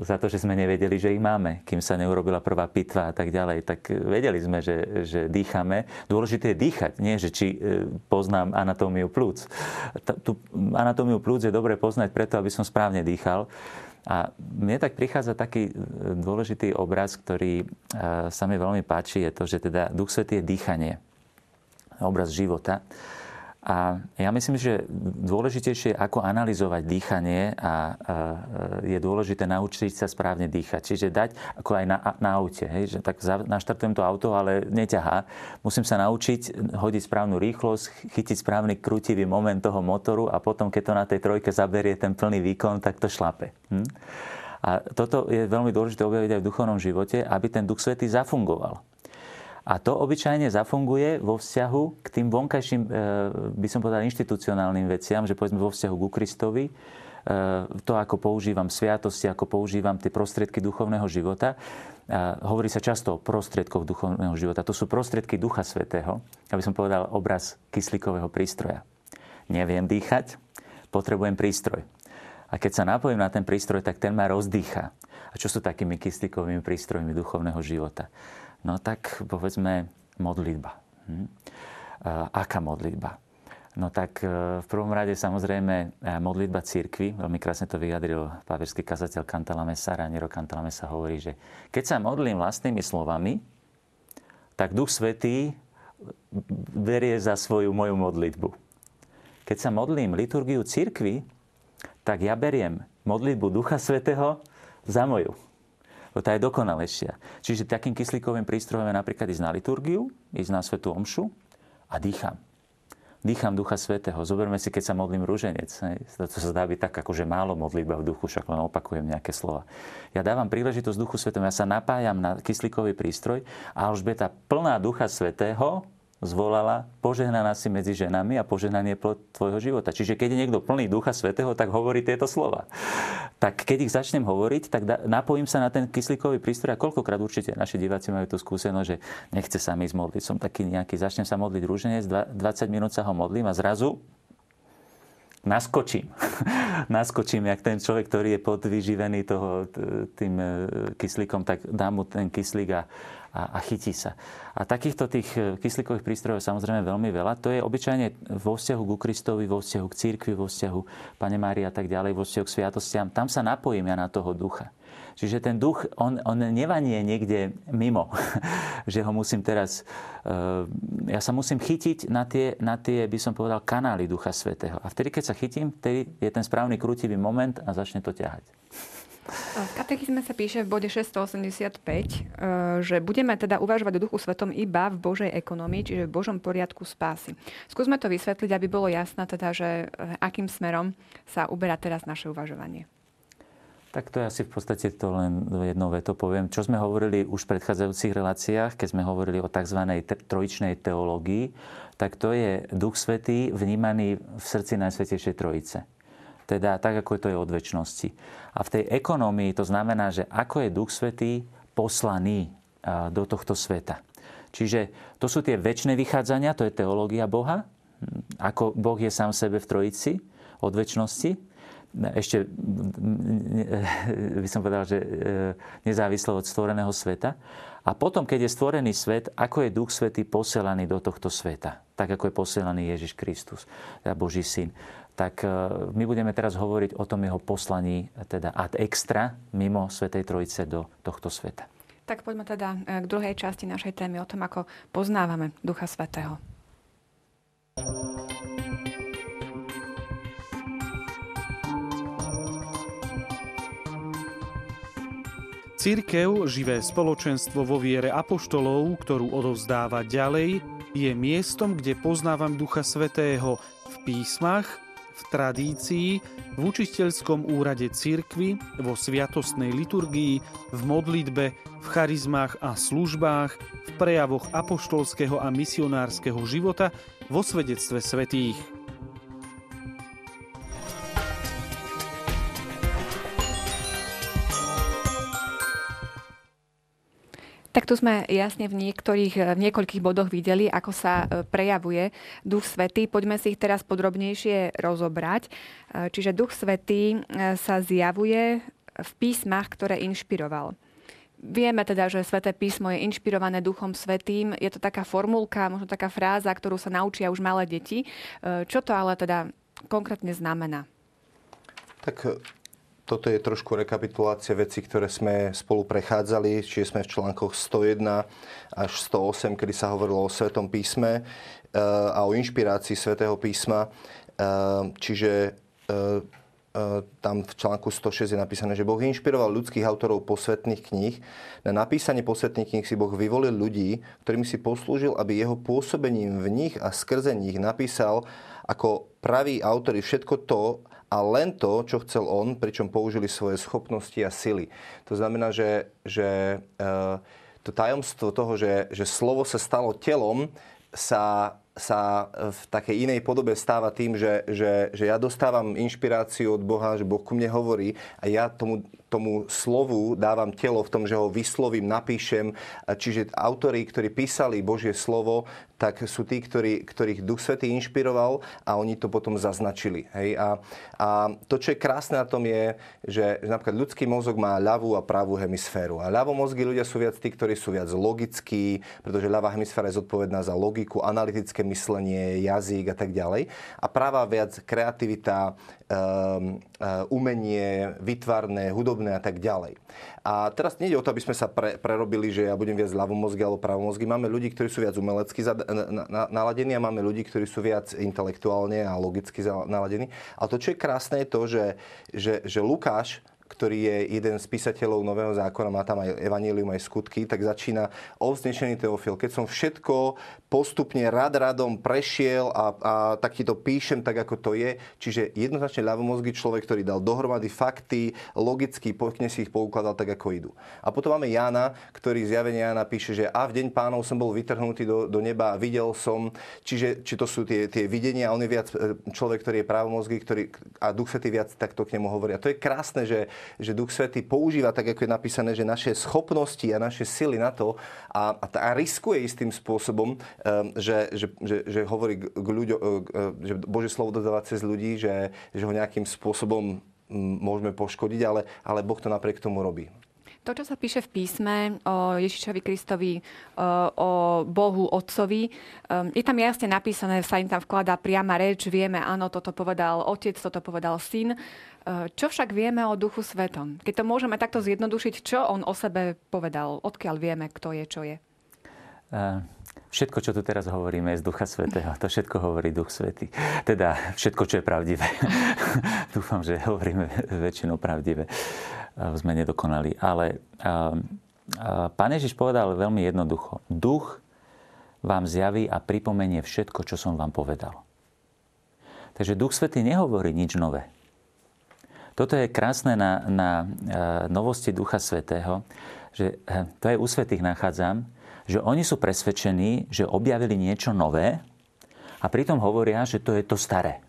za to, že sme nevedeli, že ich máme, kým sa neurobila prvá pitva a tak ďalej. Tak vedeli sme, že, že dýchame. Dôležité je dýchať, nie že či e, poznám anatómiu plúc. Tú anatómiu plúc je dobre poznať preto, aby som správne dýchal. A mne tak prichádza taký e, dôležitý obraz, ktorý e, sa mi veľmi páči, je to, že teda Duch Svetý je dýchanie, obraz života. A ja myslím, že dôležitejšie ako analyzovať dýchanie a je dôležité naučiť sa správne dýchať. Čiže dať, ako aj na, na aute, hej, že tak naštartujem to auto, ale neťahá. Musím sa naučiť hodiť správnu rýchlosť, chytiť správny krutivý moment toho motoru a potom, keď to na tej trojke zaberie ten plný výkon, tak to šlape. Hm? A toto je veľmi dôležité objaviť aj v duchovnom živote, aby ten Duch Svetý zafungoval. A to obyčajne zafunguje vo vzťahu k tým vonkajším, e, by som povedal, inštitucionálnym veciam, že povedzme vo vzťahu ku Kristovi, e, to, ako používam sviatosti, ako používam tie prostriedky duchovného života. A hovorí sa často o prostriedkoch duchovného života. To sú prostriedky Ducha Svetého, aby som povedal obraz kyslíkového prístroja. Neviem dýchať, potrebujem prístroj. A keď sa napojím na ten prístroj, tak ten ma rozdýcha. A čo sú takými kyslíkovými prístrojmi duchovného života? No tak povedzme modlitba. Hm? Aká modlitba? No tak e, v prvom rade samozrejme e, modlitba církvy, veľmi krásne to vyjadril pápežský kazateľ Cantalamessa, Raniero Cantalamessa hovorí, že keď sa modlím vlastnými slovami, tak Duch Svetý berie za svoju moju modlitbu. Keď sa modlím liturgiu církvy, tak ja beriem modlitbu Ducha Svetého za moju tá je dokonalejšia. Čiže takým kyslíkovým prístrojom je napríklad ísť na liturgiu, ísť na svetú omšu a dýcham. Dýcham Ducha Svetého. Zoberme si, keď sa modlím rúženec. To sa zdá byť tak, akože málo modlitba v duchu, však len opakujem nejaké slova. Ja dávam príležitosť Duchu Svetému, ja sa napájam na kyslíkový prístroj a Alžbeta plná Ducha Svetého zvolala, požehnaná si medzi ženami a požehnanie plod tvojho života. Čiže keď je niekto plný Ducha Svetého, tak hovorí tieto slova. Tak keď ich začnem hovoriť, tak napojím sa na ten kyslíkový prístroj a koľkokrát určite naši diváci majú tú skúsenosť, že nechce sa mi zmodliť. Som taký nejaký, začnem sa modliť rúženec, 20 minút sa ho modlím a zrazu naskočím. naskočím, jak ten človek, ktorý je podvyživený toho, tým e, kyslíkom, tak dám mu ten kyslík a, a, a chytí sa. A takýchto tých e, kyslíkových prístrojov samozrejme veľmi veľa. To je obyčajne vo vzťahu ku Kristovi, vo vzťahu k církvi, vo vzťahu Pane Mária a tak ďalej, vo vzťahu k sviatostiam. Tam sa napojím ja na toho ducha. Čiže ten duch, on, on nevanie niekde mimo, že ho musím teraz... Uh, ja sa musím chytiť na tie, na tie, by som povedal, kanály Ducha Svetého. A vtedy, keď sa chytím, vtedy je ten správny krútivý moment a začne to ťahať. V katechizme sa píše v bode 685, e, že budeme teda uvažovať o duchu svetom iba v Božej ekonomii, čiže v Božom poriadku spásy. Skúsme to vysvetliť, aby bolo jasné teda, že e, akým smerom sa uberá teraz naše uvažovanie. Tak to je asi v podstate to len jedno veto poviem. Čo sme hovorili už v predchádzajúcich reláciách, keď sme hovorili o tzv. trojičnej teológii, tak to je Duch Svetý vnímaný v srdci Najsvetejšej Trojice. Teda tak, ako to je od väčšnosti. A v tej ekonomii to znamená, že ako je Duch Svetý poslaný do tohto sveta. Čiže to sú tie väčšie vychádzania, to je teológia Boha, ako Boh je sám sebe v Trojici od väčšnosti ešte by som povedal, že e, nezávislo od stvoreného sveta. A potom, keď je stvorený svet, ako je Duch Svetý posielaný do tohto sveta, tak ako je posielaný Ježiš Kristus, teda Boží syn. Tak e, my budeme teraz hovoriť o tom jeho poslaní, teda ad extra, mimo Svetej Trojice do tohto sveta. Tak poďme teda e, k druhej časti našej témy, o tom, ako poznávame Ducha Svetého. Cirkev, živé spoločenstvo vo viere apoštolov, ktorú odovzdáva ďalej, je miestom, kde poznávam Ducha Svetého v písmach, v tradícii, v učiteľskom úrade cirkvy, vo sviatostnej liturgii, v modlitbe, v charizmách a službách, v prejavoch apoštolského a misionárskeho života, vo svedectve svetých. Tak tu sme jasne v niektorých, v niekoľkých bodoch videli, ako sa e, prejavuje Duch Svetý. Poďme si ich teraz podrobnejšie rozobrať. E, čiže Duch Svetý e, sa zjavuje v písmach, ktoré inšpiroval. Vieme teda, že Sveté písmo je inšpirované Duchom Svetým. Je to taká formulka, možno taká fráza, ktorú sa naučia už malé deti. Čo to ale teda konkrétne znamená? Tak toto je trošku rekapitulácia vecí, ktoré sme spolu prechádzali, čiže sme v článkoch 101 až 108, kedy sa hovorilo o Svetom písme eh, a o inšpirácii Svetého písma. Eh, čiže eh, tam v článku 106 je napísané, že Boh inšpiroval ľudských autorov posvetných kníh. Na napísanie posvetných kníh si Boh vyvolil ľudí, ktorými si poslúžil, aby jeho pôsobením v nich a skrze nich napísal ako praví autory všetko to, a len to, čo chcel on, pričom použili svoje schopnosti a sily. To znamená, že, že e, to tajomstvo toho, že, že slovo sa stalo telom, sa sa v takej inej podobe stáva tým, že, že, že ja dostávam inšpiráciu od Boha, že Boh ku mne hovorí a ja tomu, tomu slovu dávam telo v tom, že ho vyslovím, napíšem. Čiže autori, ktorí písali Božie slovo, tak sú tí, ktorí, ktorých Duch Svetý inšpiroval a oni to potom zaznačili. Hej? A, a to, čo je krásne na tom je, že, napríklad ľudský mozog má ľavú a pravú hemisféru. A ľavomozgí ľudia sú viac tí, ktorí sú viac logickí, pretože ľavá hemisféra je zodpovedná za logiku, analytické myslenie, jazyk a tak ďalej. A práva viac kreativita, umenie, vytvarné, hudobné a tak ďalej. A teraz nejde o to, aby sme sa pre, prerobili, že ja budem viac ľavomozgy alebo pravomozgy. Máme ľudí, ktorí sú viac umelecky naladení a máme ľudí, ktorí sú viac intelektuálne a logicky naladení. A to, čo je krásne, je to, že, že, že Lukáš ktorý je jeden z písateľov Nového zákona, má tam aj evanílium, aj skutky, tak začína ovznešený Teofil. Keď som všetko postupne rad radom prešiel a, a tak ti to píšem tak, ako to je. Čiže jednoznačne ľavomozgý človek, ktorý dal dohromady fakty, logicky pekne si ich poukladal tak, ako idú. A potom máme Jana, ktorý zjavenie Jana píše, že a v deň pánov som bol vytrhnutý do, do neba a videl som, čiže či to sú tie, tie videnia, on je viac e, človek, ktorý je právomozgý, ktorý, a Duch Svetý viac takto k nemu hovorí. A to je krásne, že, že Duch Svetý používa, tak ako je napísané, že naše schopnosti a naše sily na to a, a, a riskuje istým spôsobom, um, že, že, že, že hovorí k ľuďom, uh, že Bože slovo dodáva cez ľudí, že, že ho nejakým spôsobom môžeme poškodiť, ale, ale Boh to napriek tomu robí. To, čo sa píše v písme o Ježišovi Kristovi, o Bohu Otcovi, je tam jasne napísané, sa im tam vkladá priama reč, vieme, áno, toto povedal Otec, toto povedal Syn. Uh, čo však vieme o Duchu Svetom? Keď to môžeme takto zjednodušiť, čo on o sebe povedal? Odkiaľ vieme, kto je, čo je? Všetko, čo tu teraz hovoríme, je z Ducha Svetého. To všetko hovorí Duch Svetý. Teda všetko, čo je pravdivé. Dúfam, že hovoríme väčšinou pravdivé. Eh, sme nedokonali. Ale eh, eh, Pán Ježiš povedal veľmi jednoducho. Duch vám zjaví a pripomenie všetko, čo som vám povedal. Takže Duch Svetý nehovorí nič nové. Toto je krásne na, na novosti Ducha Svetého, že to aj u svetých nachádzam, že oni sú presvedčení, že objavili niečo nové a pritom hovoria, že to je to staré.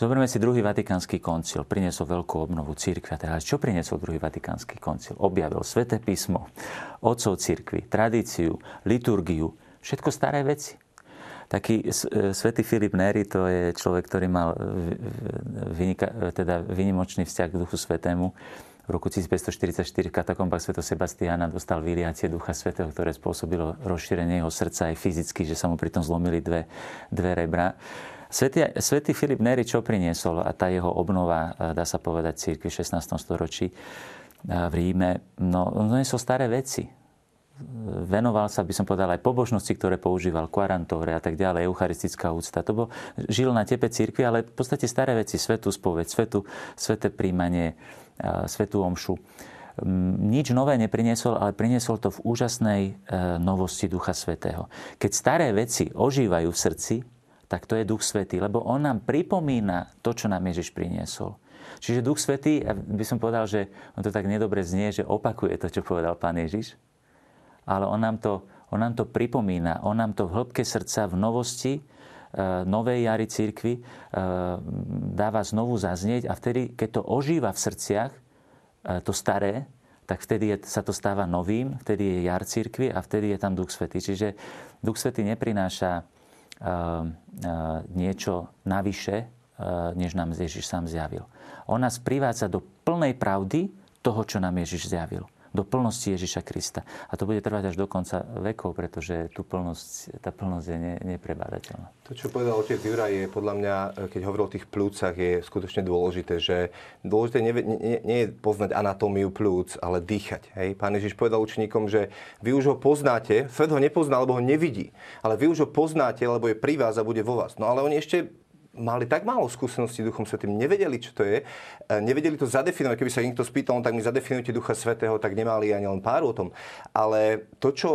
Zoberme si druhý vatikánsky koncil. Priniesol veľkú obnovu církvy. Teraz čo priniesol druhý vatikánsky koncil? Objavil sveté písmo, otcov církvy, tradíciu, liturgiu, všetko staré veci. Taký e, svätý Filip Neri, to je človek, ktorý mal vynika, teda vynimočný vzťah k Duchu Svetému. V roku 1544 v katakombách Sv. Sebastiana dostal vyliatie Ducha Svetého, ktoré spôsobilo rozšírenie jeho srdca aj fyzicky, že sa mu pritom zlomili dve, dve rebra. Svetý, Svetý Filip Neri čo priniesol a tá jeho obnova, e, dá sa povedať, církvy v 16. storočí e, v Ríme, no, on doniesol staré veci. Venoval sa, by som povedal, aj pobožnosti, ktoré používal, kvarantóre a tak ďalej, eucharistická úcta. To bol, žil na tepe církvy, ale v podstate staré veci, svetú spoveď, svetu, sveté príjmanie, e, svetú omšu nič nové nepriniesol, ale priniesol to v úžasnej novosti Ducha Svetého. Keď staré veci ožívajú v srdci, tak to je Duch Svetý, lebo on nám pripomína to, čo nám Ježiš priniesol. Čiže Duch Svetý, by som povedal, že on to tak nedobre znie, že opakuje to, čo povedal Pán Ježiš, ale on nám to, on nám to pripomína, on nám to v hĺbke srdca, v novosti, e, novej jary církvy e, dáva znovu zaznieť a vtedy, keď to ožíva v srdciach, e, to staré, tak vtedy sa to stáva novým, vtedy je jar církvy a vtedy je tam Duch Svetý. Čiže Duch Svetý neprináša niečo navyše, než nám Ježiš sám zjavil. On nás privádza do plnej pravdy toho, čo nám Ježiš zjavil do plnosti Ježiša Krista. A to bude trvať až do konca vekov, pretože tú plnosť, tá plnosť je ne, neprebádateľná. To, čo povedal otec Juraj, je podľa mňa, keď hovoril o tých plúcach, je skutočne dôležité, že dôležité nie, nie, nie je poznať anatómiu plúc, ale dýchať. Hej? Pán Ježiš povedal učeníkom, že vy už ho poznáte, svet ho nepozná, lebo ho nevidí, ale vy už ho poznáte, lebo je pri vás a bude vo vás. No ale oni ešte mali tak málo skúseností Duchom Svetým, nevedeli, čo to je, e, nevedeli to zadefinovať. Keby sa niekto spýtal, no, tak mi zadefinujte Ducha Svetého, tak nemali ani len pár o tom. Ale to, čo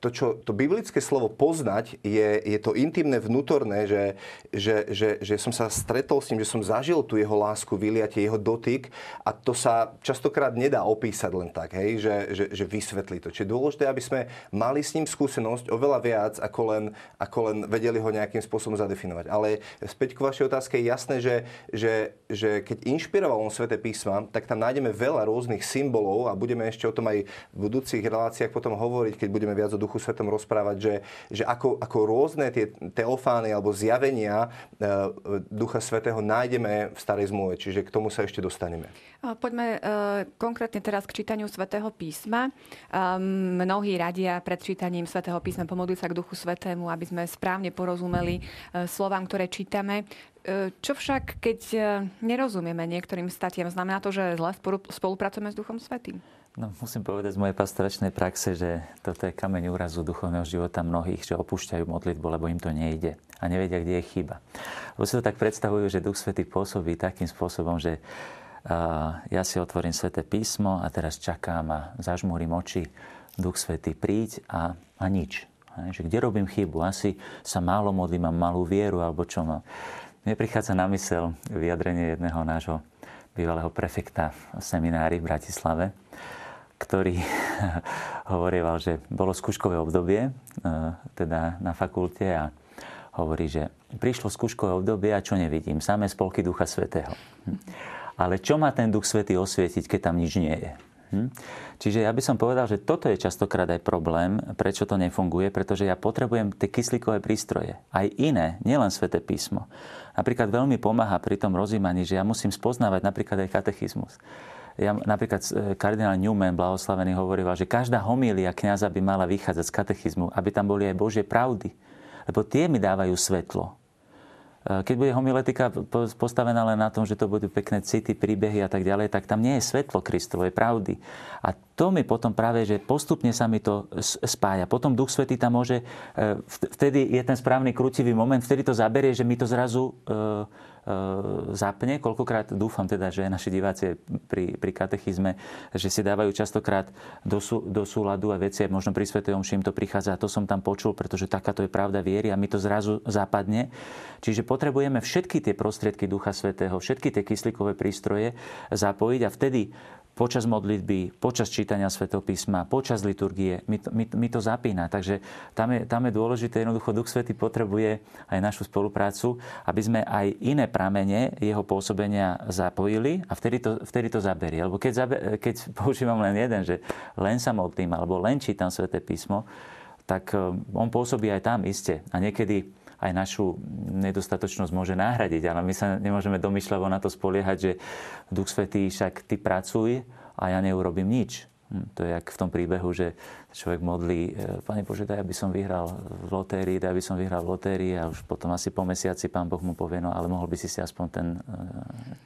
to, čo, to biblické slovo poznať, je, je to intimné, vnútorné, že, že, že, že som sa stretol s ním, že som zažil tú jeho lásku, vyliatie, jeho dotyk a to sa častokrát nedá opísať len tak, hej, že, že, že vysvetlí to. Čiže dôležité, aby sme mali s ním skúsenosť oveľa viac, ako len, ako len vedeli ho nejakým spôsobom zadefinovať. Ale späť k vašej otázke, je jasné, že, že, že keď inšpiroval on Svete písma, tak tam nájdeme veľa rôznych symbolov a budeme ešte o tom aj v budúcich reláciách potom hovoriť, keď budeme viac o Duchu Svetom rozprávať, že, že ako, ako rôzne tie teofány alebo zjavenia e, Ducha Svetého nájdeme v Starej zmluve. Čiže k tomu sa ešte dostaneme. Poďme e, konkrétne teraz k čítaniu Svetého písma. E, mnohí radia pred čítaním Svetého písma pomodliť sa k Duchu Svetému, aby sme správne porozumeli slovám, ktoré čítame. E, čo však, keď e, nerozumieme niektorým statiam, znamená to, že zle spolupracujeme s Duchom Svetým? No, musím povedať z mojej pastoračnej praxe, že toto je kameň úrazu duchovného života mnohých, že opúšťajú modlitbu, lebo im to nejde a nevedia, kde je chyba. Lebo si to tak predstavujú, že Duch Svetý pôsobí takým spôsobom, že ja si otvorím Sveté písmo a teraz čakám a zažmúrim oči, Duch Svetý príď a, a nič. Že kde robím chybu? Asi sa málo modlím, mám malú vieru, alebo čo mám. Mne prichádza na mysel vyjadrenie jedného nášho bývalého prefekta v seminári v Bratislave, ktorý hovorieval, že bolo skúškové obdobie, e, teda na fakulte a hovorí, že prišlo skúškové obdobie a čo nevidím? Samé spolky Ducha Svetého. Hm. Ale čo má ten Duch Svetý osvietiť, keď tam nič nie je? Hm? Čiže ja by som povedal, že toto je častokrát aj problém, prečo to nefunguje, pretože ja potrebujem tie kyslíkové prístroje. Aj iné, nielen sväté písmo. Napríklad veľmi pomáha pri tom rozímaní, že ja musím spoznávať napríklad aj katechizmus. Ja, napríklad e, kardinál Newman, blahoslavený, hovoril, že každá homília kniaza by mala vychádzať z katechizmu, aby tam boli aj Božie pravdy. Lebo tie mi dávajú svetlo. Eh, keď bude homiletika postavená len na tom, že to budú pekné city, príbehy a tak ďalej, tak tam nie je svetlo Kristovej pravdy. A to mi potom práve, že postupne sa mi to spája. Potom Duch Svetý tam môže, eh, vtedy je ten správny krutivý moment, vtedy to zaberie, že mi to zrazu eh, zapne. Koľkokrát dúfam teda, že naši diváci pri, pri katechizme, že si dávajú častokrát do, sú, do súladu a veci, možno pri Svetej Omši im to prichádza. A to som tam počul, pretože takáto je pravda viery a mi to zrazu zapadne. Čiže potrebujeme všetky tie prostriedky Ducha Svetého, všetky tie kyslíkové prístroje zapojiť a vtedy počas modlitby, počas čítania svetopísma, počas liturgie, mi to, mi, mi to zapína. Takže tam je, tam je dôležité, jednoducho Duch Svetý potrebuje aj našu spoluprácu, aby sme aj iné pramene jeho pôsobenia zapojili a vtedy to, vtedy to zaberie. Lebo keď, zaber, keď používam len jeden, že len sa modlím alebo len čítam sveté písmo, tak eh, on pôsobí aj tam iste. A niekedy aj našu nedostatočnosť môže nahradiť. Ale my sa nemôžeme domýšľavo na to spoliehať, že Duch Svetý však ty pracuj a ja neurobím nič. Hm, to je jak v tom príbehu, že človek modlí, e, Pane Bože, daj, aby som vyhral v lotérii, daj, aby som vyhral v lotérii a už potom asi po mesiaci Pán Boh mu povie, no ale mohol by si si aspoň ten uh,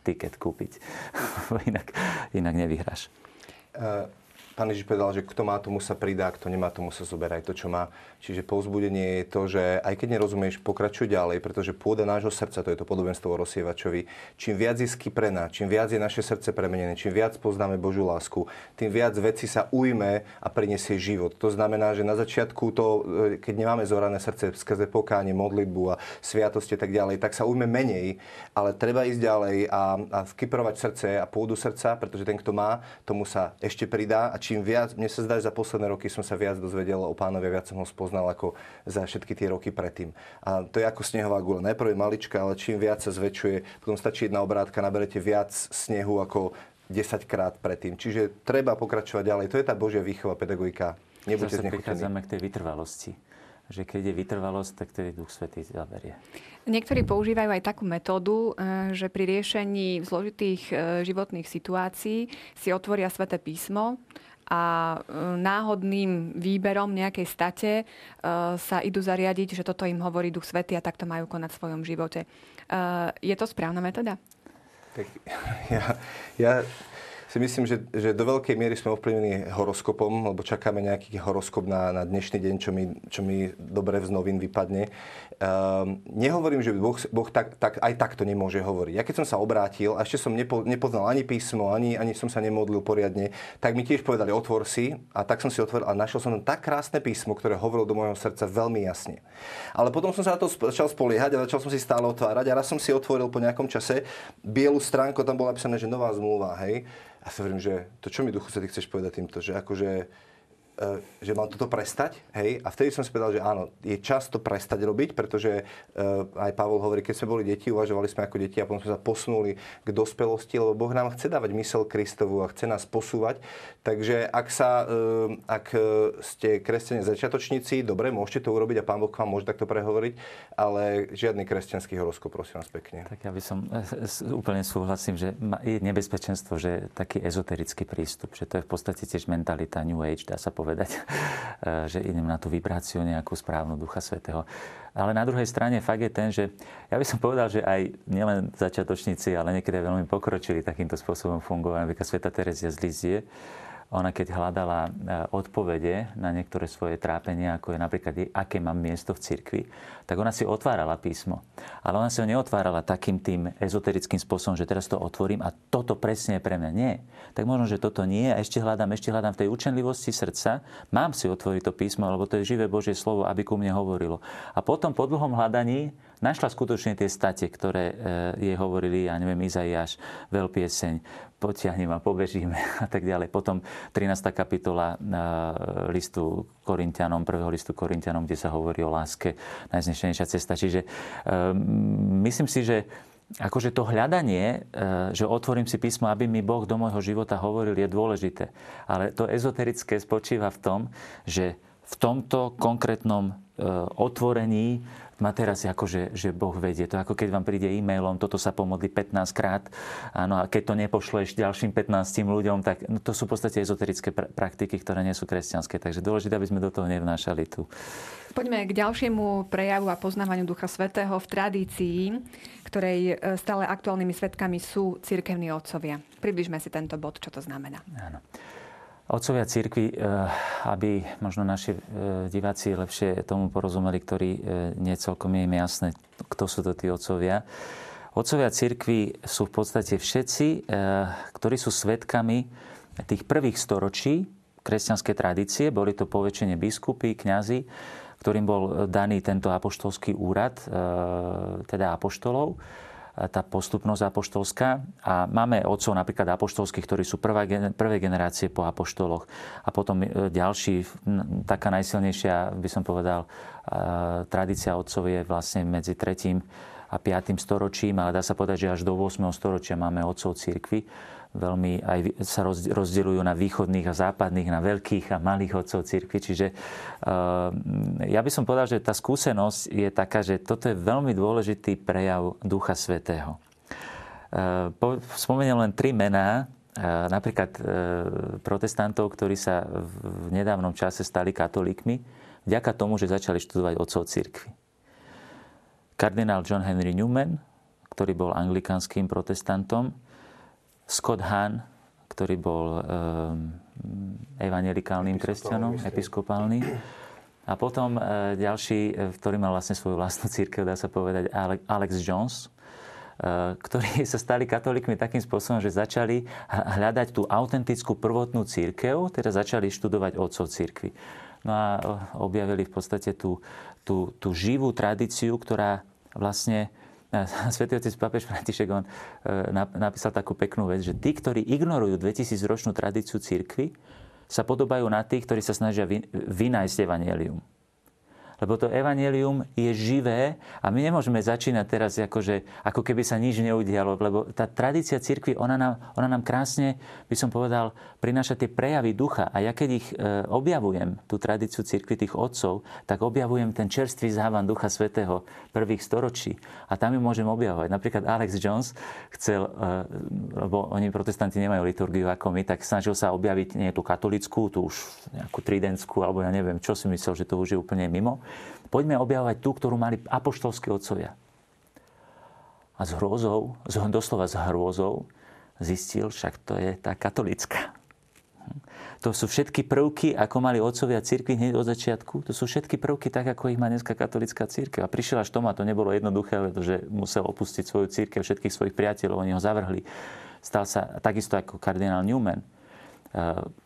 tiket kúpiť. inak, inak nevyhráš. Uh Pán Ježiš povedal, že kto má, tomu sa pridá, kto nemá, tomu sa zoberá aj to, čo má. Čiže povzbudenie je to, že aj keď nerozumieš, pokračuj ďalej, pretože pôda nášho srdca, to je to podobenstvo o rozsievačovi, čím viac je skyprená, čím viac je naše srdce premenené, čím viac poznáme Božú lásku, tým viac veci sa ujme a prinesie život. To znamená, že na začiatku to, e, keď nemáme zorané srdce skrze pokánie, modlitbu a sviatosti a tak ďalej, tak sa ujme menej, ale treba ísť ďalej a, a vkyprovať srdce a pôdu srdca, pretože ten, kto má, tomu sa ešte pridá a čím viac, mne sa zdá, že za posledné roky som sa viac dozvedel o pánovi, viac som ho spoznal ako za všetky tie roky predtým. A to je ako snehová gula. Najprv je malička, ale čím viac sa zväčšuje, potom stačí jedna obrátka, naberete viac snehu ako 10 krát predtým. Čiže treba pokračovať ďalej. To je tá Božia výchova, pedagogika. Nebuďte Zase prichádzame k tej vytrvalosti že keď je vytrvalosť, tak je Duch Svetý zaberie. Niektorí používajú aj takú metódu, e, že pri riešení zložitých e, životných situácií si otvoria Sveté písmo a e, náhodným výberom nejakej state e, sa idú zariadiť, že toto im hovorí Duch Svety a takto majú konať v svojom živote. E, je to správna metóda? Tak ja, ja si myslím, že, že do veľkej miery sme ovplyvnení horoskopom, lebo čakáme nejaký horoskop na, na dnešný deň, čo mi, čo mi dobre z novín vypadne. Um, nehovorím, že Boh, boh tak, tak, aj takto nemôže hovoriť. Ja keď som sa obrátil a ešte som nepo, nepoznal ani písmo, ani, ani som sa nemodlil poriadne, tak mi tiež povedali, otvor si. A tak som si otvoril a našiel som tam tak krásne písmo, ktoré hovorilo do môjho srdca veľmi jasne. Ale potom som sa na to začal spoliehať a začal som si stále otvárať a raz som si otvoril po nejakom čase bielu stránku, tam bolo napísané, že nová zmluva, hej. A sa hovorím, že to čo mi Duchu Svety chceš povedať týmto, že akože že mám toto prestať, hej, a vtedy som si povedal, že áno, je čas to prestať robiť, pretože uh, aj Pavol hovorí, keď sme boli deti, uvažovali sme ako deti a potom sme sa posunuli k dospelosti, lebo Boh nám chce dávať mysel Kristovu a chce nás posúvať. Takže ak sa, uh, ak ste kresťania začiatočníci, dobre, môžete to urobiť a Pán Boh vám môže takto prehovoriť, ale žiadny kresťanský horoskop, prosím vás pekne. Tak ja by som úplne súhlasím, že je nebezpečenstvo, že taký ezoterický prístup, že to je v podstate tiež mentalita New Age, dá sa povedať povedať, eh, že idem na tú vibráciu nejakú správnu Ducha Svetého. Ale na druhej strane fakt je ten, že ja by som povedal, že aj nielen začiatočníci, ale niekedy veľmi pokročili takýmto spôsobom fungovania. Napríklad Sveta Terezia z Lizie, ona keď hľadala e, odpovede na niektoré svoje trápenia, ako je napríklad, aké mám miesto v cirkvi, tak ona si otvárala písmo. Ale ona si ho neotvárala takým tým ezoterickým spôsobom, že teraz to otvorím a toto presne je pre mňa. Nie. Tak možno, že toto nie a ešte hľadám, ešte hľadám v tej učenlivosti srdca. Mám si otvoriť to písmo, lebo to je živé Božie slovo, aby ku mne hovorilo. A potom po dlhom hľadaní našla skutočne tie state, ktoré e, jej hovorili, ja neviem, Izaiáš, veľpieseň, potiahnem a pobežíme a tak ďalej. Potom 13. kapitola e, listu Korintianom, prvého listu Korintianom, kde sa hovorí o láske, najznešenejšia cesta. Čiže um, myslím si, že akože to hľadanie, že otvorím si písmo, aby mi Boh do môjho života hovoril, je dôležité. Ale to ezoterické spočíva v tom, že v tomto konkrétnom otvorení ma teraz akože, že Boh vedie. To ako keď vám príde e-mailom, toto sa pomodli 15 krát, áno, a keď to nepošleš ďalším 15 ľuďom, tak no, to sú v podstate ezoterické pr- praktiky, ktoré nie sú kresťanské. Takže dôležité, aby sme do toho nevnášali tu. Poďme k ďalšiemu prejavu a poznávaniu Ducha Svetého v tradícii, ktorej e, stále aktuálnymi svetkami sú cirkevní otcovia. Približme si tento bod, čo to znamená. Áno. Otcovia církvy, eh, aby možno naši eh, diváci lepšie tomu porozumeli, ktorí eh, nie celkom je im jasné, kto sú to tí otcovia. Otcovia cirkvi sú v podstate všetci, ktorí sú svetkami tých prvých storočí kresťanskej tradície. Boli to poväčšine biskupy, kňazi, ktorým bol daný tento apoštolský úrad, teda apoštolov tá postupnosť apoštolská. A máme otcov napríklad apoštolských, ktorí sú prvá, prvé generácie po apoštoloch. A potom e, ďalší, taká najsilnejšia, by som povedal, e, tradícia otcov je vlastne medzi tretím a 5. storočím, ale dá sa povedať, že až do 8. storočia máme otcov církvy veľmi aj sa rozdeľujú na východných a západných, na veľkých a malých otcov cirkvi. Čiže eh, ja by som povedal, že tá skúsenosť je taká, že toto je veľmi dôležitý prejav Ducha Svetého. Eh, spomeniem len tri mená, eh, napríklad protestantov, ktorí sa v nedávnom čase stali katolíkmi, vďaka tomu, že začali študovať otcov cirkvi. Kardinál John Henry Newman, ktorý bol anglikánskym protestantom, Scott Hahn, ktorý bol um, evangelikálnym kresťanom, episkopálny. A potom uh, ďalší, e, ktorý mal vlastne svoju vlastnú církev, dá sa povedať, Alex Jones, uh, ktorí sa stali katolíkmi takým spôsobom, že začali hľadať tú autentickú prvotnú církev, teda začali študovať otcov církvy. No a objavili v podstate tú, tú, tú živú tradíciu, ktorá vlastne Svetý otec pápež František on e, napísal takú peknú vec, že tí, ktorí ignorujú 2000 ročnú tradíciu církvy, sa podobajú na tých, ktorí sa snažia vynájsť evanelium. Lebo to evanelium je živé a my nemôžeme začínať teraz akože, ako keby sa nič neudialo, lebo tá tradícia cirkvi, ona nám, ona nám krásne, by som povedal, prináša tie prejavy ducha. A ja keď ich e, objavujem, tú tradíciu cirkvi tých otcov, tak objavujem ten čerstvý závan Ducha Svetého prvých storočí. A tam ju môžem objavovať. Napríklad Alex Jones chcel, e, lebo oni protestanti nemajú liturgiu ako my, tak snažil sa objaviť nie tú katolickú, tú už nejakú tridentskú, alebo ja neviem, čo si myslel, že to už je úplne mimo. Poďme objavovať tú, ktorú mali apoštolskí otcovia. A s hrôzou, doslova s hrôzou, zistil, však to je tá katolická. To sú všetky prvky, ako mali otcovia církvy hneď od začiatku. To sú všetky prvky, tak ako ich má dneska katolická církev. A prišiel až tomu, a to nebolo jednoduché, pretože musel opustiť svoju církev, všetkých svojich priateľov, oni ho zavrhli. Stal sa takisto ako kardinál Newman,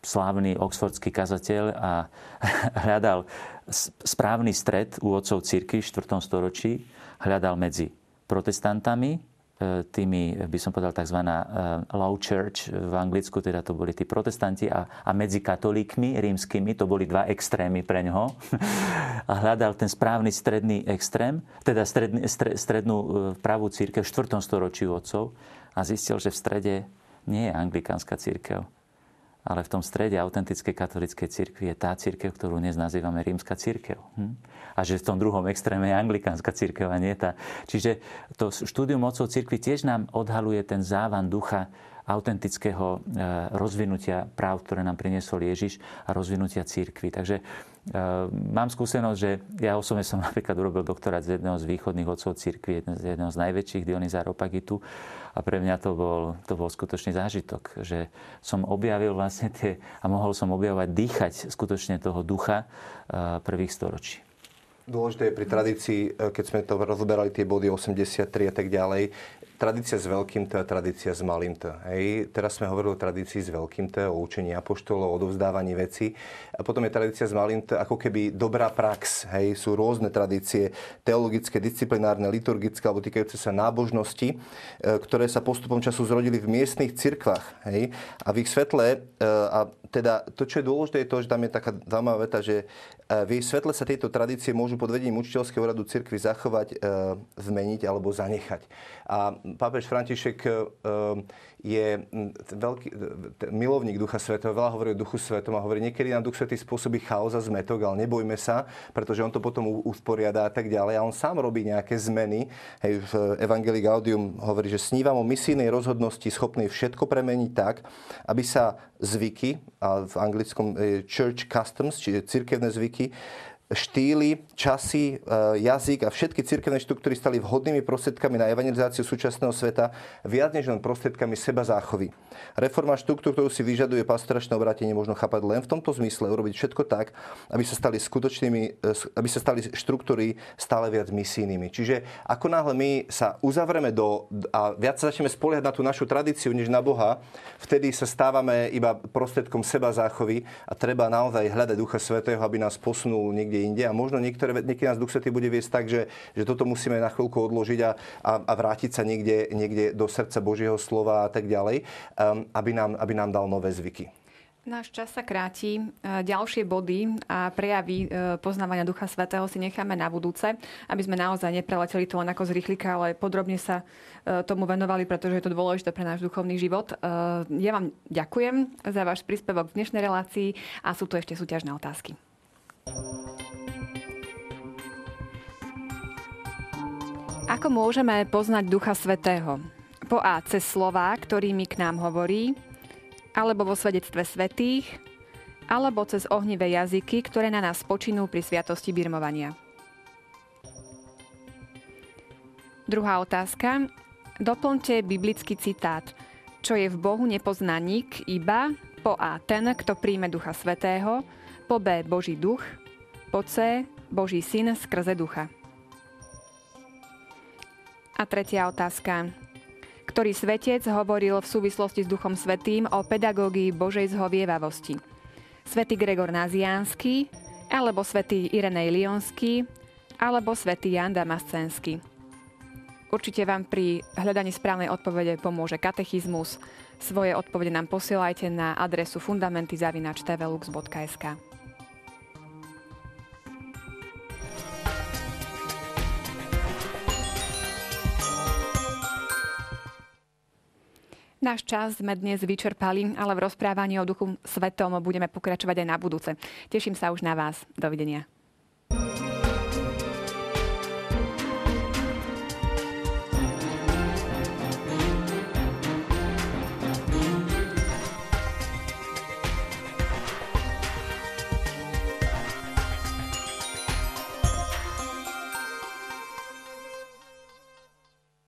slávny oxfordský kazateľ a hľadal správny stred u otcov círky v 4. storočí hľadal medzi protestantami, e, tými, by som povedal, tzv. E, low church v Anglicku, teda to boli tí protestanti a, a medzi katolíkmi rímskymi, to boli dva extrémy pre ňoho. A hľadal ten správny stredný extrém, teda stredný, strednú e, pravú církev v 4. storočí otcov a zistil, že v strede nie je anglikánska církev, ale v tom strede autentickej katolíckej cirkvi je tá cirkev, ktorú dnes nazývame rímska cirkev. Hm? A že v tom druhom extréme je anglikánska cirkev a nie tá. Čiže to štúdium mocov cirkvi tiež nám odhaluje ten závan ducha autentického e, rozvinutia práv, ktoré nám priniesol Ježiš a rozvinutia církvy. Takže mám skúsenosť, že ja osobne som napríklad urobil doktorát z jedného z východných otcov církvy, z jedného z najväčších Dionyza Ropagitu a pre mňa to bol, to bol skutočný zážitok, že som objavil vlastne tie a mohol som objavovať, dýchať skutočne toho ducha e, prvých storočí. Dôležité je pri tradícii, keď sme to rozberali tie body 83 a tak ďalej, tradícia s veľkým T tradícia s malým T. Hej. Teraz sme hovorili o tradícii s veľkým T, o učení apoštolov, o odovzdávaní veci. A potom je tradícia s malým T ako keby dobrá prax. Hej. Sú rôzne tradície teologické, disciplinárne, liturgické alebo týkajúce sa nábožnosti, e, ktoré sa postupom času zrodili v miestnych cirkvách. Hej. A v ich svetle, e, a teda to, čo je dôležité, je to, že tam je taká zaujímavá veta, že e, v ich svetle sa tieto tradície môžu pod vedením učiteľského radu cirkvy zachovať, zmeniť alebo zanechať. A pápež František e, je veľký milovník Ducha Svetého, veľa hovorí o Duchu Svetom a hovorí, niekedy nám Duch Svetý spôsobí chaos a zmetok, ale nebojme sa, pretože on to potom usporiada a tak ďalej. A on sám robí nejaké zmeny. Hej, v Evangelii Gaudium hovorí, že snívam o misijnej rozhodnosti schopnej všetko premeniť tak, aby sa zvyky, a v anglickom e, church customs, čiže cirkevné zvyky, štýly, časy, e, jazyk a všetky cirkevné štruktúry stali vhodnými prostriedkami na evangelizáciu súčasného sveta, viac než len prostriedkami seba záchovy. Reforma štruktúr, ktorú si vyžaduje pastoračné obrátenie, možno chápať len v tomto zmysle, urobiť všetko tak, aby sa stali skutočnými, e, aby sa stali štruktúry stále viac misijnými. Čiže ako náhle my sa uzavreme do a viac sa začneme spoliehať na tú našu tradíciu, než na Boha, vtedy sa stávame iba prostriedkom seba záchovy a treba naozaj hľadať Ducha Svetého, aby nás posunul niekde inde. A možno niektoré, niekedy nás Duch Svetý bude viesť tak, že, že toto musíme na chvíľku odložiť a, a, a vrátiť sa niekde, niekde do srdca Božieho slova a tak ďalej, um, aby, nám, aby nám dal nové zvyky. Náš čas sa kráti. E, ďalšie body a prejavy e, poznávania Ducha Svetého si necháme na budúce, aby sme naozaj nepreleteli to len ako z rýchlika, ale podrobne sa e, tomu venovali, pretože je to dôležité pre náš duchovný život. Ja vám ďakujem za váš príspevok v dnešnej relácii a sú tu ešte súťažné otázky. Ako môžeme poznať Ducha Svetého? Po A. Cez slová, ktorými k nám hovorí, alebo vo svedectve svetých, alebo cez ohnivé jazyky, ktoré na nás počinú pri sviatosti birmovania. Druhá otázka. Doplňte biblický citát. Čo je v Bohu nepozná nik, iba po A. Ten, kto príjme Ducha Svetého, po B. Boží duch, po C. Boží syn skrze ducha. A tretia otázka. Ktorý svetec hovoril v súvislosti s Duchom Svetým o pedagógii Božej zhovievavosti? Svetý Gregor Naziánsky, alebo svätý Irenej Lionský, alebo svätý Jan Damascenský. Určite vám pri hľadaní správnej odpovede pomôže katechizmus. Svoje odpovede nám posielajte na adresu fundamenty.tvlux.sk. Náš čas sme dnes vyčerpali, ale v rozprávaní o duchu svetom budeme pokračovať aj na budúce. Teším sa už na vás. Dovidenia. thank you